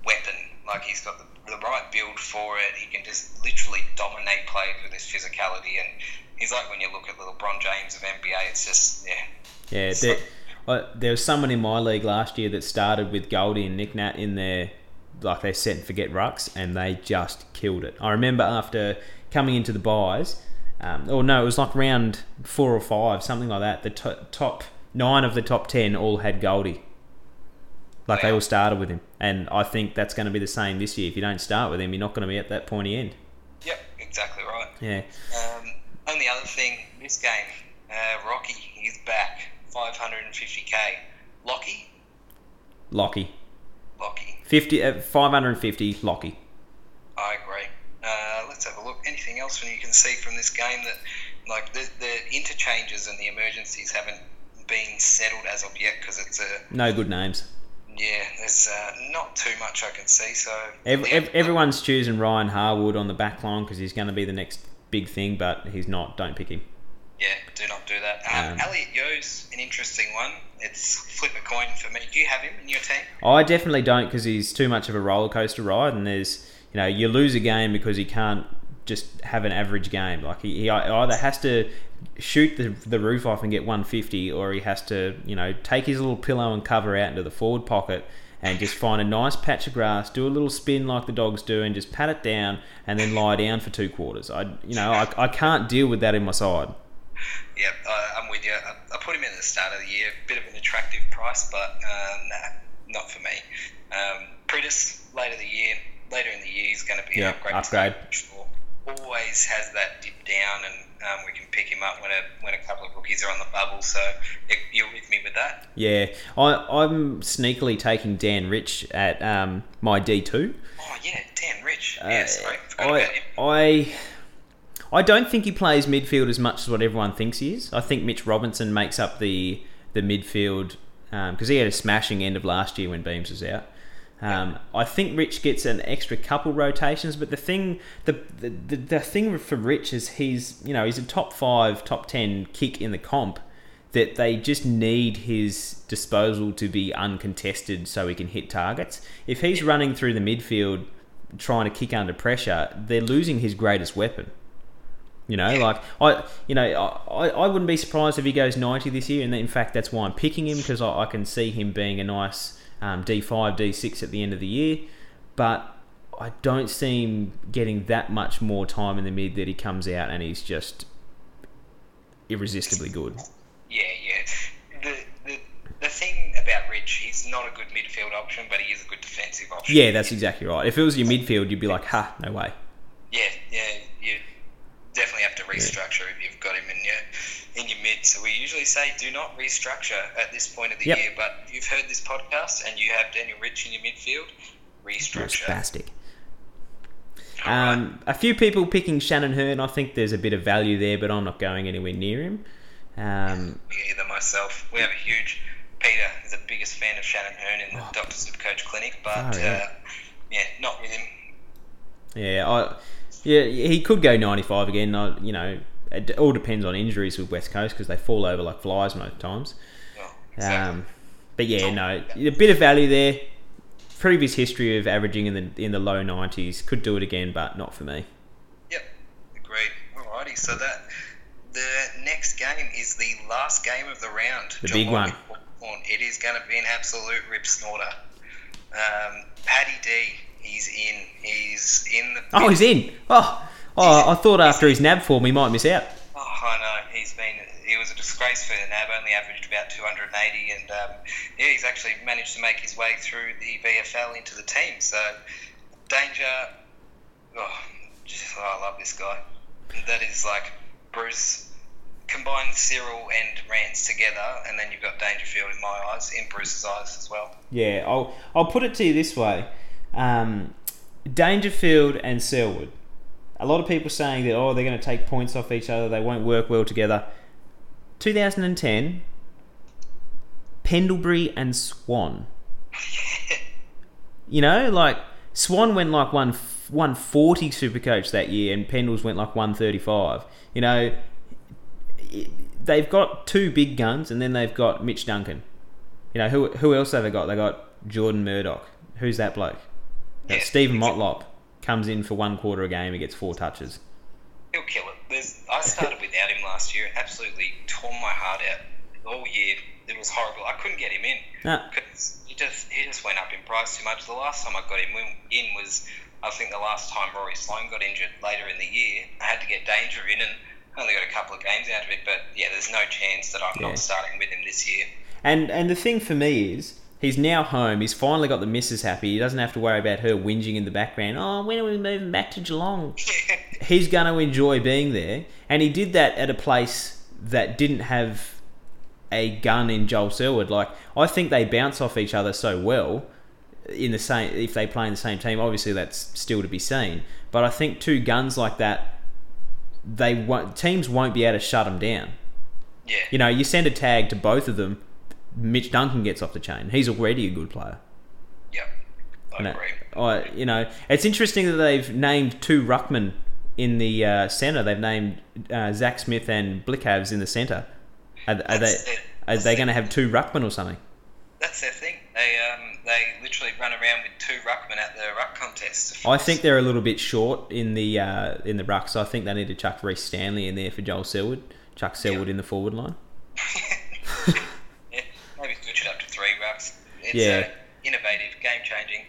weapon. Like he's got the, the right build for it. He can just literally dominate plays with his physicality, and he's like when you look at the LeBron James of NBA. It's just yeah, Yeah, there, there was someone in my league last year that started with Goldie and Nick Nat in their like they set and forget rucks, and they just killed it. I remember after coming into the buys, um, or no, it was like round four or five, something like that. The to- top nine of the top ten all had Goldie. Like they all started with him, and I think that's going to be the same this year. If you don't start with him, you're not going to be at that pointy end. yep, exactly right. Yeah, Um, only other thing, this game, uh, Rocky, he's back, 550k. Lockie, Lockie, Lockie. 50, uh, 550, Lockie. I agree. Uh, let's have a look. Anything else when you can see from this game that, like, the, the interchanges and the emergencies haven't been settled as of yet because it's a No good names. yeah. There's uh, not too much I can see. So Ev- yeah, ev- everyone's choosing Ryan Harwood on the back line because he's going to be the next big thing, but he's not. Don't pick him. Yeah, do not do that. Um, Um, Elliot Yeo's an interesting one. It's flip a coin for me. Do you have him in your team? I definitely don't because he's too much of a roller coaster ride, and there's you know you lose a game because he can't just have an average game. Like he, he either has to shoot the, the roof off and get 150, or he has to you know take his little pillow and cover out into the forward pocket and just find a nice patch of grass, do a little spin like the dogs do, and just pat it down, and then lie down for two quarters. I you know I, I can't deal with that in my side. Yep, uh, I'm with you. I, I put him in at the start of the year. Bit of an attractive price, but uh, nah, not for me. Um, Priddis, later the year, later in the year, he's going to be Yeah, an upgrade. upgrade. Sure. Always has that dip down, and um, we can pick him up when a when a couple of rookies are on the bubble. So you- you're with me with that. Yeah, I, I'm sneakily taking Dan Rich at um, my D2. Oh yeah, Dan Rich. Uh, yeah, sorry, forgot about I, him. I, I don't think he plays midfield as much as what everyone thinks he is. I think Mitch Robinson makes up the the midfield because he had a smashing end of last year when Beams was out. Um, I think Rich gets an extra couple rotations, but the thing, the, the the the thing for Rich is he's you know he's a top five, top ten kick in the comp. That they just need his disposal to be uncontested so he can hit targets. If he's running through the midfield trying to kick under pressure, they're losing his greatest weapon. You know, like I, you know, I, I wouldn't be surprised if he goes ninety this year, and in fact, that's why I'm picking him because I, I can see him being a nice um, D five, D six at the end of the year, but I don't see him getting that much more time in the mid that he comes out and he's just irresistibly good. Yeah, yeah. The, the the thing about Rich, he's not a good midfield option, but he is a good defensive option. Yeah, that's exactly right. If it was your midfield, you'd be like, ha, no way. Yeah, yeah, definitely have to restructure if you've got him in your in your mid. So we usually say do not restructure at this point of the Yep. year. But if you've heard this podcast and you have Daniel Rich in your midfield, restructure. Alright. Um, a few people picking Shannon Hurn. I think there's a bit of value there, but I'm not going anywhere near him. Um, either myself. We have a huge Peter is the biggest fan of Shannon Hurn in the Oh. of Coach clinic, but Far uh, yeah, not with him. yeah, I, yeah, he could go 95 again. I, you know, it all depends on injuries with West Coast because they fall over like flies most times. Well, exactly. Um, but yeah, no, a bit of value there. Previous history of averaging in the in the low 90s could do it again, but not for me. Yep, agreed. Alrighty, so that the next game is the last game of the round. The John, big one. it is going to be an absolute rip snorter. Um, Paddy D, he's in. He's in the. Oh, he's in. Oh, oh I thought after his nab form he might miss out. Oh, I know. He's been. He was a disgrace for the NAB. Only averaged about 280, and um, yeah, he's actually managed to make his way through the VFL into the team. So, danger. Oh, just, oh, I love this guy. That is like Bruce. Combine Cyril and Rance together, and then you've got Dangerfield in my eyes, in Bruce's eyes as well. Yeah, I'll I'll put it to you this way: um, Dangerfield and Selwood. A lot of people saying that oh they're going to take points off each other, they won't work well together. 2010, Pendlebury and Swan. You know, like Swan went like one 140 Supercoach that year, and Pendles went like 135. You know, they've got two big guns, and then they've got Mitch Duncan. You know, who who else have they got? They got Jordan Murdoch. Who's that bloke? Yeah. Steven Motlop comes in for one quarter a game. He gets four touches. He'll kill it. There's, I started without him last year. Absolutely tore my heart out all year. It was horrible. I couldn't get him in Nah, because he just he just went up in price too much. The last time I got him in was I think the last time Rory Sloane got injured later in the year. I had to get Danger in and only got a couple of games out of it. But yeah, there's no chance that I'm Yeah. not starting with him this year. And and the thing for me is he's now home. He's finally got the missus happy. He doesn't have to worry about her whinging in the background. Oh, when are we moving back to Geelong? He's going to enjoy being there, and he did that at a place that didn't have a gun in Joel Selwood. Like I think they bounce off each other so well in the same if they play in the same team. Obviously, that's still to be seen. But I think two guns like that, they won't, teams won't be able to shut them down. yeah, You know, you send a tag to both of them. Mitch Duncan gets off the chain. He's already a good player. yep, I agree. I, you know, it's interesting that they've named two ruckmen in the uh, centre. They've named uh, Zach Smith and Blicavs in the centre. Are, are they it. are they going to have two ruckmen or something? That's their thing. They um they literally run around with two ruckmen at the ruck contest. I think they're a little bit short in the uh, in the ruck, so I think they need to chuck Rhys Stanley in there for Joel Selwood. Chuck Selwood in the forward line. yeah, maybe switch it up to three rucks. It's Yeah. uh, innovative, game changing.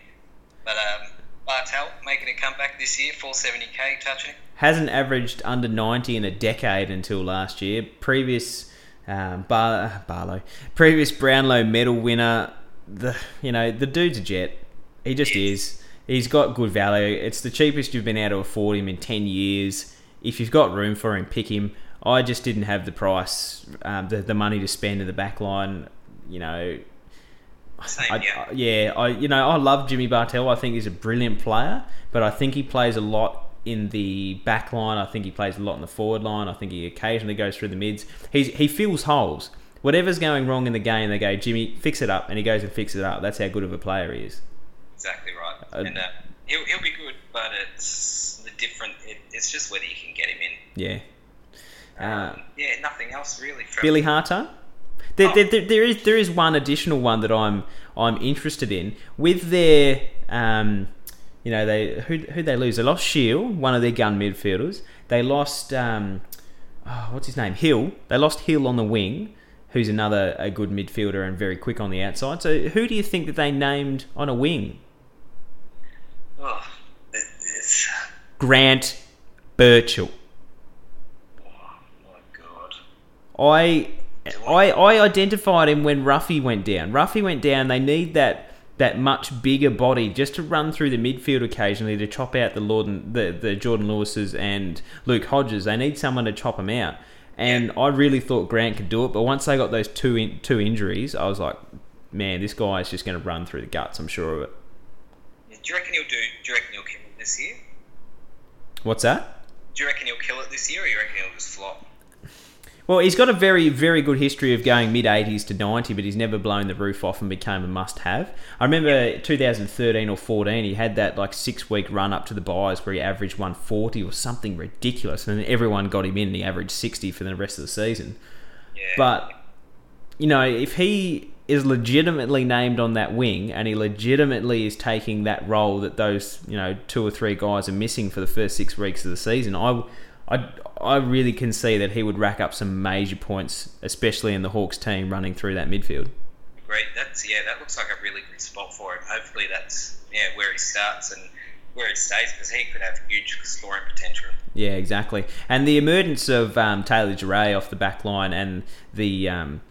But um, Bartel making a comeback this year, 470k touching. hasn't averaged under 90 in a decade until last year. Previous um, Bar- Barlow, previous Brownlow medal winner. The you know the dude's a jet. He just is. He's got good value. It's the cheapest you've been able to afford him in 10 years. If you've got room for him, pick him. I just didn't have the price, um, the, the money to spend in the back line. You know, Same, I, yeah. I- yeah, I you know I love Jimmy Bartel. I think he's a brilliant player, but I think he plays a lot in the back line. I think he plays a lot in the forward line. I think he occasionally goes through the mids. He's he fills holes. Whatever's going wrong in the game, they go Jimmy fix it up, and he goes and fixes it up. That's how good of a player he is. Exactly right. Uh, and uh, he'll, he'll be good, but it's the different. It, it's just whether you can get him in. Yeah. Uh, Um, yeah, nothing else really. Billy Harto. There, there, there, there is there is one additional one that I'm I'm interested in. With their um, you know they who who they lose? They lost Shield one of their gun midfielders. They lost um, oh, what's his name? Hill. They lost Hill on the wing who's another a good midfielder and very quick on the outside. So who do you think that they named on a wing? Oh, it's. Grant Birchall Oh my god. I, I I identified him when Ruffy went down. Ruffy went down. They need that that much bigger body just to run through the midfield occasionally to chop out the Lord and, the the Jordan Lewis's and Luke Hodges. They need someone to chop them out. And I really thought Grant could do it, but once they got those two in, two injuries, I was like, man, this guy is just going to run through the guts. I'm sure of it. Do you reckon he'll do? Do you reckon he'll kill it this year? What's that? Do you reckon he'll kill it this year, or you reckon he'll just flop? Well, he's got a very, very good history of going mid 80s to 90, but he's never blown the roof off and became a must have. I remember 2013 or 14, he had that like six week run up to the buys where he averaged 140 or something ridiculous, and then everyone got him in and he averaged 60 for the rest of the season. Yeah. But, you know, if he is legitimately named on that wing and he legitimately is taking that role that those, you know, two or three guys are missing for the first six weeks of the season, I, I, I really can see that he would rack up some major points, especially in the Hawks team running through that midfield. agree. That's yeah, that looks like a really good spot for him. Hopefully, that's yeah where he starts and where he stays because he could have huge scoring potential. Yeah, exactly. And the emergence of um, Taylor Duryea off the back line and the, um,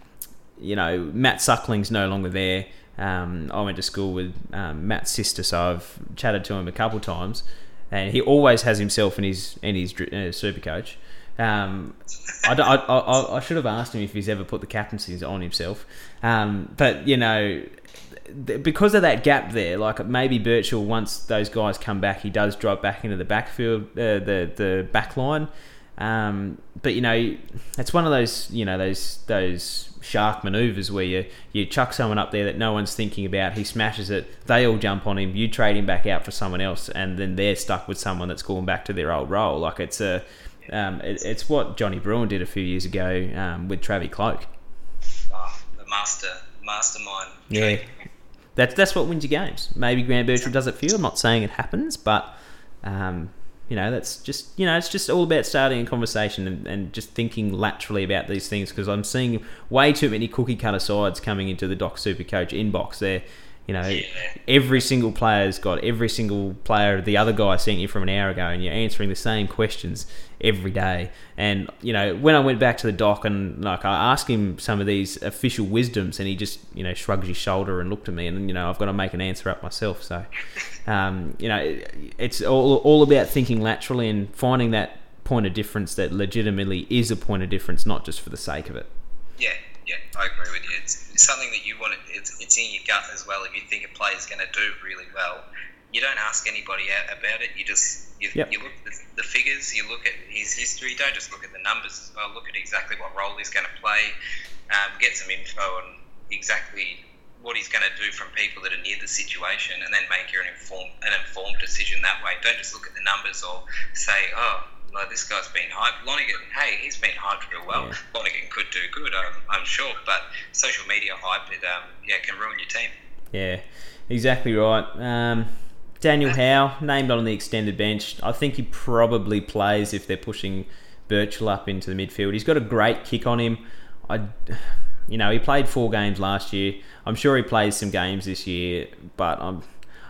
you know, Matt Suckling's no longer there. Um, I went to school with um, Matt's sister, so I've chatted to him a couple times, and he always has himself in his in his uh, super coach. Um, I, I, I, I, should have asked him if he's ever put the captaincies on himself, um, but you know, because of that gap there, like maybe Birchall, once those guys come back, he does drop back into the backfield, uh, the the back line. Um, but you know, it's one of those you know those those shark maneuvers where you you chuck someone up there that no one's thinking about. He smashes it. They all jump on him. You trade him back out for someone else, and then they're stuck with someone that's gone back to their old role. Like it's a um, it, it's what Johnny Bruin did a few years ago um, with Travie Cloke. Oh, the master mastermind. Yeah, that's that's what wins you games. Maybe Grant Birchall does it for you. I'm not saying it happens, but um, you know that's just you know it's just all about starting a conversation and, and just thinking laterally about these things because I'm seeing way too many cookie cutter sides coming into the Doc Super Coach inbox. There, you know, Yeah. every single player's got every single player the other guy sent you from an hour ago, and you're answering the same questions every day. And you know, when I went back to the doc and like I asked him some of these official wisdoms, and he just you know shrugged his shoulder and looked at me, and you know I've got to make an answer up myself. So, um, you know, it- it's all all about thinking laterally and finding that point of difference that legitimately is a point of difference, not just for the sake of it. Yeah, yeah, I agree with you. It's, something that you want. It's, it's in your gut as well. If you think a player's going to do really well, you don't ask anybody out about it. You just you, Yep. you look at the, the figures. You look at his history. Don't just look at the numbers as well. Look at exactly what role he's going to play. Um, get some info on exactly what he's going to do from people that are near the situation, and then make your an informed an informed decision that way. Don't just look at the numbers or say, oh. No, this guy's been hyped. Lonergan, hey, he's been hyped real well. Yeah. Lonergan could do good, I'm, I'm sure, but social media hype, it um, yeah, can ruin your team. Yeah, exactly right. Um, Daniel Howe named on the extended bench. I think he probably plays if they're pushing Birchall up into the midfield. He's got a great kick on him. I, you know, he played four games last year. I'm sure he plays some games this year, but I'm,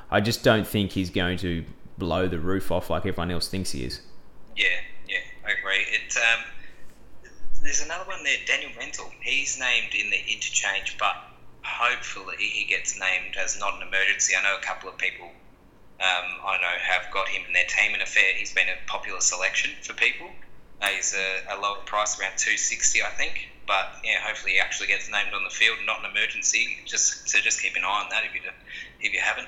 I just don't think he's going to blow the roof off like everyone else thinks he is. Yeah, yeah, I agree. It um, there's another one there, Daniel Menzel. He's named in the interchange, but hopefully he gets named as not an emergency. I know a couple of people um, I know have got him in their team in a fair. He's been a popular selection for people. Uh, he's a, a lower price, around two sixty, I think. But yeah, hopefully he actually gets named on the field, not an emergency. Just so just keep an eye on that if you if you haven't.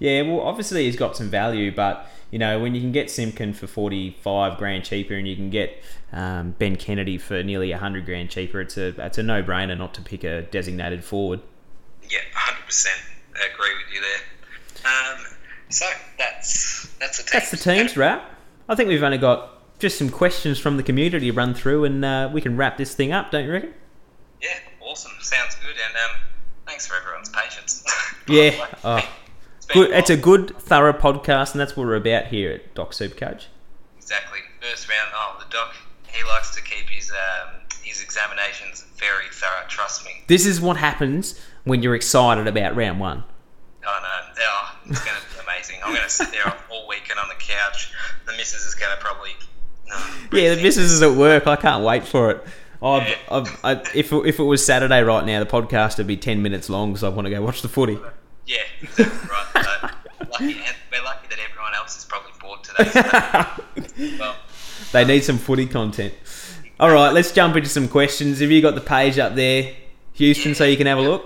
Yeah, well, obviously he's got some value, but you know when you can get Simpkin for forty five grand cheaper, and you can get um, Ben Kennedy for nearly hundred grand cheaper, it's a it's a no brainer not to pick a designated forward. Yeah, hundred percent agree with you there. Um, so that's that's the team. That's the teams wrap. I think we've only got just some questions from the community to run through, and uh, we can wrap this thing up, don't you reckon? Yeah, awesome. Sounds good, and um, thanks for everyone's patience. Yeah. Oh, It's good. It's a good, thorough podcast, and that's what we're about here at Doc Supercoach. exactly first round. Oh, the doc. He likes to keep his um, his examinations very thorough. Trust me. This is what happens when you're excited about round one. Oh no, oh, it's going to be amazing. I'm going to sit there all weekend on the couch. The missus is going to probably. oh, Yeah, the missus is at work. I can't wait for it. I've, I've, I, if, it- if it was Saturday right now, the podcast would be 10 minutes long because I want to go watch the footy. Yeah, exactly right. So, lucky, we're lucky that everyone else is probably bored today. So, well, They need some footy content. All right, let's jump into some questions. Have you got the page up there, Houston, so you can have a look?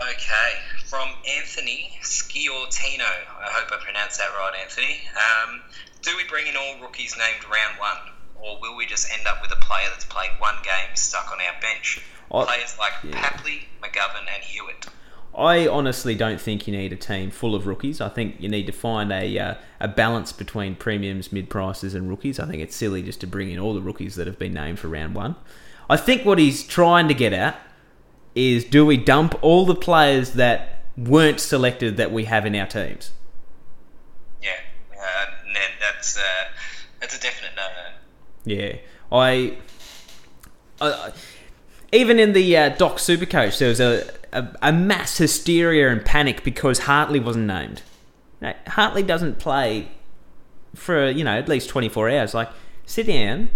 Okay, from Anthony Sciortino. I hope I pronounced that right, Anthony. Um, do we bring in all rookies named round one, or will we just end up with a player that's played one game stuck on our bench? I- Players like yeah. Papley, McGovern, and Hewitt. I honestly don't think you need a team full of rookies. I think you need to find a uh, a balance between premiums, mid prices, and rookies. I think it's silly just to bring in all the rookies that have been named for round one. I think what he's trying to get at is do we dump all the players that weren't selected that we have in our teams? Yeah, uh, and that's uh, that's a definite no-no. Yeah, I, I even in the uh, Doc Supercoach, there was a a, a mass hysteria and panic because Hartley wasn't named. Now, Hartley doesn't play for you know at least 24 hours. Like, sit down,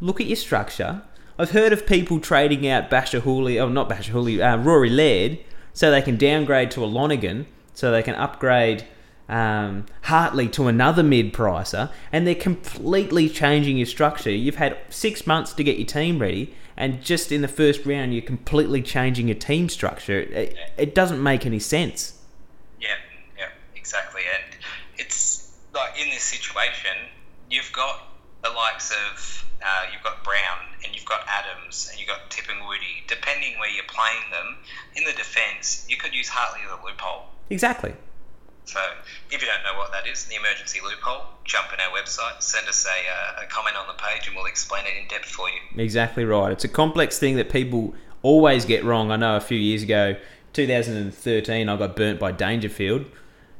look at your structure. I've heard of people trading out Basher Hooley, oh not Basher Hooley, uh, Rory Laird, so they can downgrade to a Lonergan, so they can upgrade um, Hartley to another mid pricer, and they're completely changing your structure. You've had six months to get your team ready, and just in the first round, you're completely changing your team structure. It, it doesn't make any sense. Yeah, yeah, exactly. And it's like in this situation, you've got the likes of uh, you've got Brown and you've got Adams and you've got Tip and Woody. Depending where you're playing them in the defence, you could use Hartley as a loophole. Exactly. So if you don't know what that is, the emergency loophole, jump in our website, send us a, uh, a comment on the page, and we'll explain it in depth for you. Exactly right. It's a complex thing that people always get wrong. I know a few years ago, 2013, I got burnt by Dangerfield,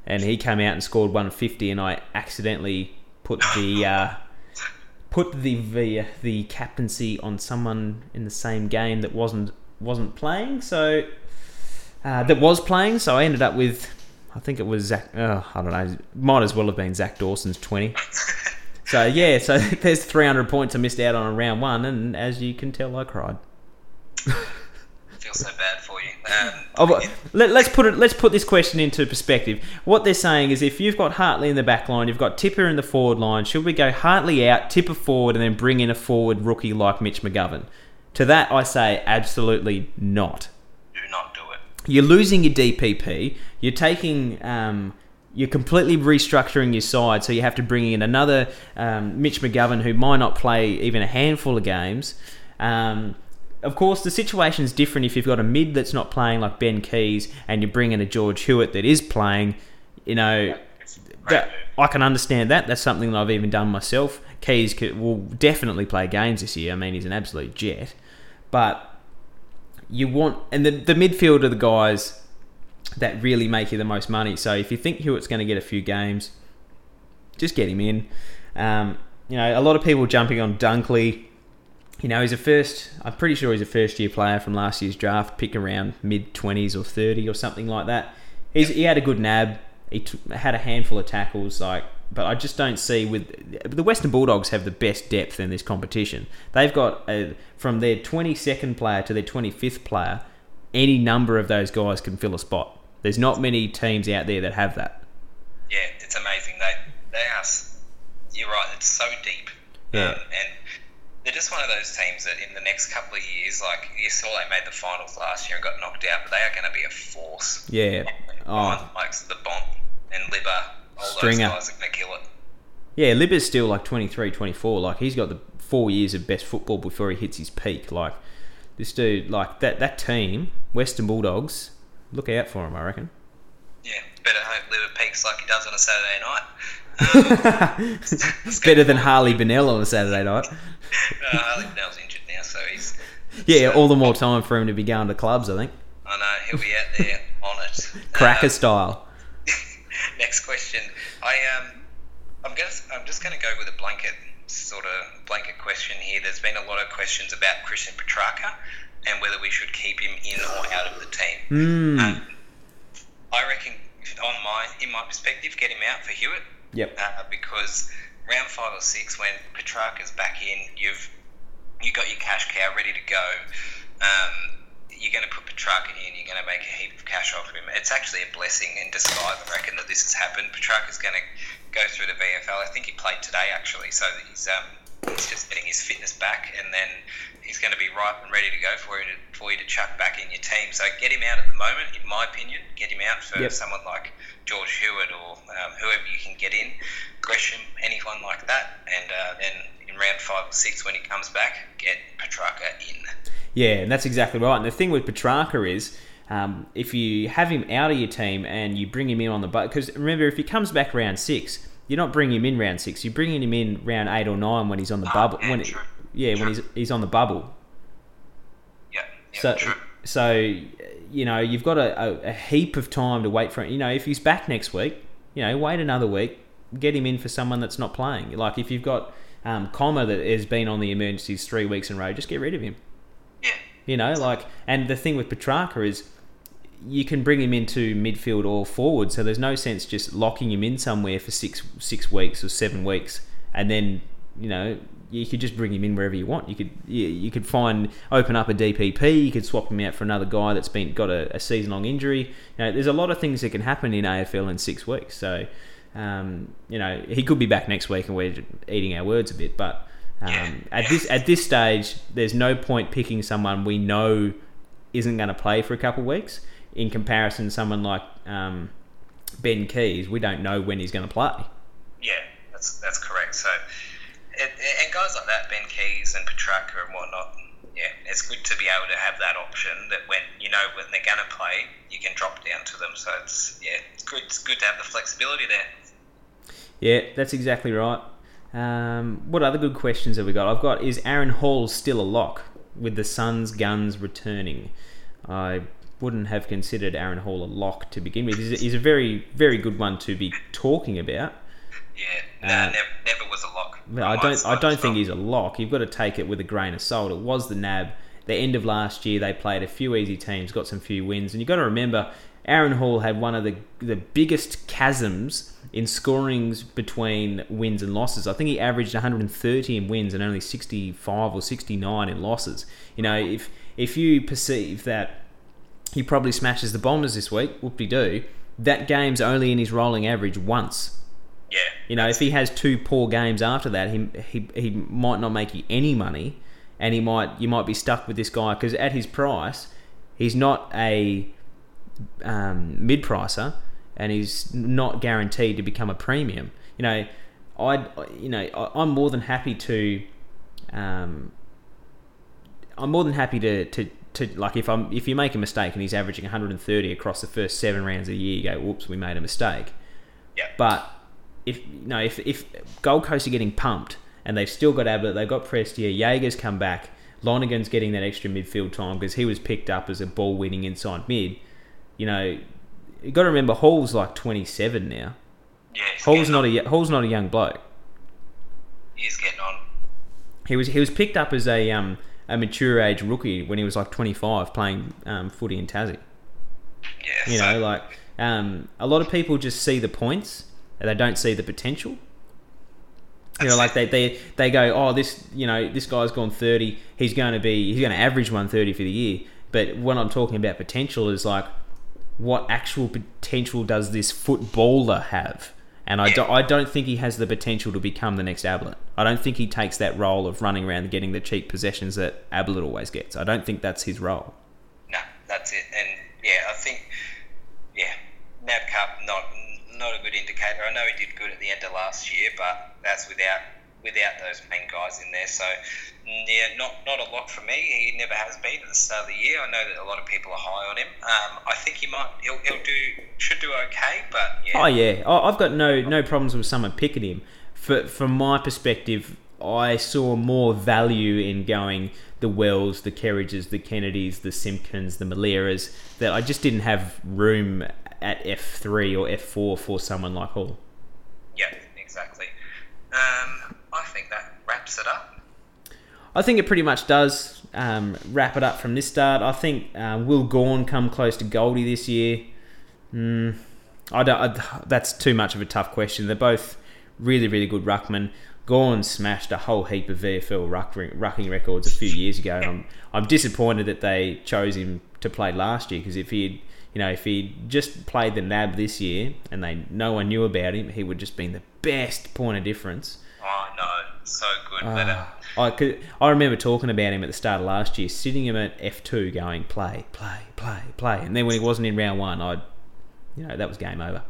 and he came out and scored 150, and I accidentally put the uh, put the, the the captaincy on someone in the same game that wasn't wasn't playing. So uh, that was playing. So I ended up with, I think it was Zach. Oh, I don't know. Might as well have been Zach Dawson's 20. So yeah, so there's 300 points I missed out on in round one, and as you can tell, I cried. Feel so bad for you. Um, Oh, let, us put it. Let's put this question into perspective. What they're saying is, if you've got Hartley in the back line, you've got Tipper in the forward line. Should we go Hartley out, Tipper forward, and then bring in a forward rookie like Mitch McGovern? To that, I say absolutely not. do not do it. You're losing your DPP. You're taking. Um, you're completely restructuring your side, so you have to bring in another um, Mitch McGovern who might not play even a handful of games. Um, of course, the situation's different if you've got a mid that's not playing like Ben Keays and you bring in a George Hewitt that is playing. You know, that. I can understand that. That's something that I've even done myself. Keays could, will definitely play games this year. I mean, he's an absolute jet. But you want, and the, the midfield are the guys that really make you the most money. So if you think Hewitt's going to get a few games, just get him in. Um, you know, a lot of people jumping on Dunkley. You know, he's a first. I'm pretty sure he's a first year player from last year's draft, pick around mid twenties or thirty or something like that. He's, he had a good nab. He t- had a handful of tackles, like, but I just don't see with the Western Bulldogs have the best depth in this competition. They've got a, from their 22nd player to their 25th player, any number of those guys can fill a spot. There's not many teams out there that have that. Yeah, it's amazing. They they are. You're right. It's so deep. Yeah. Um, and they're just one of those teams that in the next couple of years, like you saw, they made the finals last year and got knocked out, but they are going to be a force. Yeah. Oh, the likes the Bont and Libba, Stringer. those guys are kill it. Yeah, Libba's still like 23, 24. Like he's got the four years of best football before he hits his peak. Like this dude, like that that team, Western Bulldogs. Look out for him, I reckon. Yeah, better hope Libba peaks like he does on a Saturday night. it's better than Harley Bennell on a Saturday night. Uh, Harley Bennell's injured now, so he's. Yeah, all the more time for him to be going to clubs. I think I know he'll be out there on it. cracker Um, style. Next question. I um, I'm gonna, I'm just going to go with a blanket sort of blanket question here. There's been a lot of questions about Christian Petrarca and whether we should keep him in or out of the team. Hmm. Um, I reckon, on my in my perspective, get him out for Hewitt Yep. uh, because round five or six, when Petrarca's back in, you've you got your cash cow ready to go. Um, you're going to put Petrarca in, you're going to make a heap of cash off him. It's actually a blessing in disguise, I reckon, that this has happened. Petrarca's going to go through the VFL. I think he played today, actually, so he's um, he's just getting his fitness back, and then he's going to be ripe and ready to go for you to, for you to chuck back in your team. So get him out at the moment, in my opinion. Get him out for Yep. someone like George Hewitt or um, whoever you can get in, Gresham, anyone like that, and uh, then in round five or six when he comes back, get Petrarca. Yeah, and that's exactly right. And the thing with Petrarca is, um, if you have him out of your team and you bring him in on the but because remember, if he comes back round six, you're not bringing him in round six. You're bringing him in round eight or nine when he's on the Ah, bubble. yeah, when it, true. yeah, when he's he's on the bubble. Yeah, yeah, So, true. so you know, you've got a, a, a heap of time to wait for it. You know, if he's back next week, you know, wait another week, get him in for someone that's not playing. Like if you've got um, Comma that has been on the emergencies three weeks in a row, just get rid of him. You know, like, and the thing with Petrarca is you can bring him into midfield or forward. So there's no sense just locking him in somewhere for six six weeks or seven weeks, and then you know you could just bring him in wherever you want. You could you, you could find open up a DPP. You could swap him out for another guy that's been got a, a season long injury. You know, there's a lot of things that can happen in AFL in six weeks. So um, you know he could be back next week, and we're eating our words a bit. But um, Yeah. at this at this stage, there's no point picking someone we know isn't going to play for a couple of weeks. In comparison, to someone like um, Ben Keays, we don't know when he's going to play. Yeah, that's that's correct. So, it, and guys like that, Ben Keays and Petrarca and whatnot, yeah, it's good to be able to have that option that when you know when they're going to play, you can drop down to them. So it's yeah, it's good. It's good to have the flexibility there. Yeah, that's exactly right. Um, what other good questions have we got? I've got is Aaron Hall still a lock with the Suns' guns returning? I wouldn't have considered Aaron Hall a lock to begin with. He's a, he's a very, very good one to be talking about. Yeah, no, Uh, never, never was a lock. I don't, I don't think he's a lock. You've got to take it with a grain of salt. It was the NAB. The end of last year, they played a few easy teams, got some few wins, and you've got to remember, Aaron Hall had one of the the biggest chasms in scorings between wins and losses. I think he averaged 130 in wins and only 65 or 69 in losses. You know, if if you perceive that he probably smashes the Bombers this week, whoop de doo, that game's only in his rolling average once. Yeah, You know, if he has two poor games after that, he he, he might not make you any money, and he might you might be stuck with this guy because at his price, he's not a um, mid pricer, and he's not guaranteed to become a premium. You know, I you know I, I'm more than happy to, um, I'm more than happy to to. To, like if I'm if you make a mistake and he's averaging 130 across the first seven rounds of the year, you go, "Whoops, we made a mistake." yeah, But if you know, if if Gold Coast are getting pumped and they've still got Ablett, they've got Prestia, Jaeger's come back, Lonergan's getting that extra midfield time because he was picked up as a ball winning inside mid. You know, you got to remember Hall's like 27 now. yeah. Hall's not on. a Hall's not a young bloke. He's getting on. He was he was picked up as a um a mature age rookie when he was like 25 playing um, footy in Tassie. Yeah, You so, know, like um, a lot of people just see the points and they don't see the potential. You know, like they, they they go, oh, this you know this guy's gone thirty. He's going to be he's going to average one thirty for the year. But when I'm talking about potential, is like what actual potential does this footballer have? And I, do, I don't think he has the potential to become the next Ablett. I don't think he takes that role of running around and getting the cheap possessions that Ablett always gets. I don't think that's his role. No, that's it. And yeah, I think yeah, NAB Cup not not a good indicator. I know he did good at the end of last year, but that's without without those main guys in there. So mm, yeah, not not a lot for me. He never has been at the start of the year. I know that a lot of people are high on him. Um, I think he might he'll, he'll do should do okay, but yeah, Oh yeah, I- I've got no no problems with someone picking him. For, from my perspective, I saw more value in going the Wells, the Kerridges, the Kennedys, the Simpkins, the Mileras that I just didn't have room at F three or F four for someone like Hall. yeah, exactly. Um, I think that wraps it up. I think it pretty much does um, wrap it up from this start. I think uh, will Gawn come close to Goldie this year? Mm, I don't. I, that's too much of a tough question. They're both really, really good ruckmen. Gawn smashed a whole heap of VFL ruck, rucking records a few years ago, and I'm I'm disappointed that they chose him to play last year because if he had you know if he just played the NAB this year and they no one knew about him, he would just been the best point of difference. Oh no, so good. but, uh, I could. I remember talking about him at the start of last year, sitting him at F two, going play, play, play, play, and then when he wasn't in round one, I'd, you know, that was game over.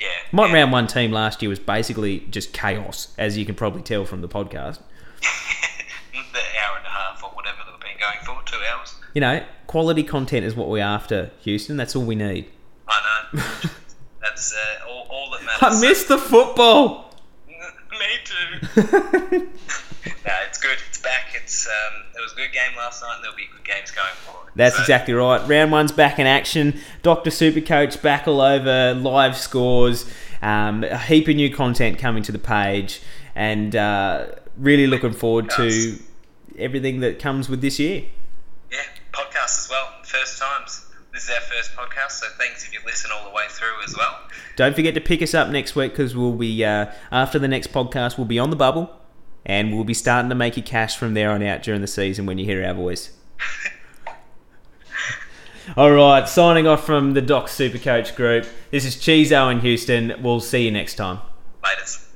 yeah, My yeah. round one team last year was basically just chaos, as you can probably tell from the podcast. the hour and a half or whatever they've been going for, two hours. You know, quality content is what we're after, Houston. That's all we need. I know. That's uh, all, all that matters. I missed the football. Me too. no, it's good. It's back. It's um, it was a good game last night, and there'll be good games going forward. That's So, exactly right. Round one's back in action. Doctor Supercoach back all over. Live scores. Um, a heap of new content coming to the page, and uh, really looking forward to everything that comes with this year. Yeah, podcast as well. First times. This is our first podcast, so thanks if you listen all the way through as well. Don't forget to pick us up next week because we'll be uh, after the next podcast. We'll be on the bubble, and we'll be starting to make you cash from there on out during the season when you hear our voice. All right, signing off from the Doc Supercoach Group. This is Cheezo in Houston. We'll see you next time. Latest.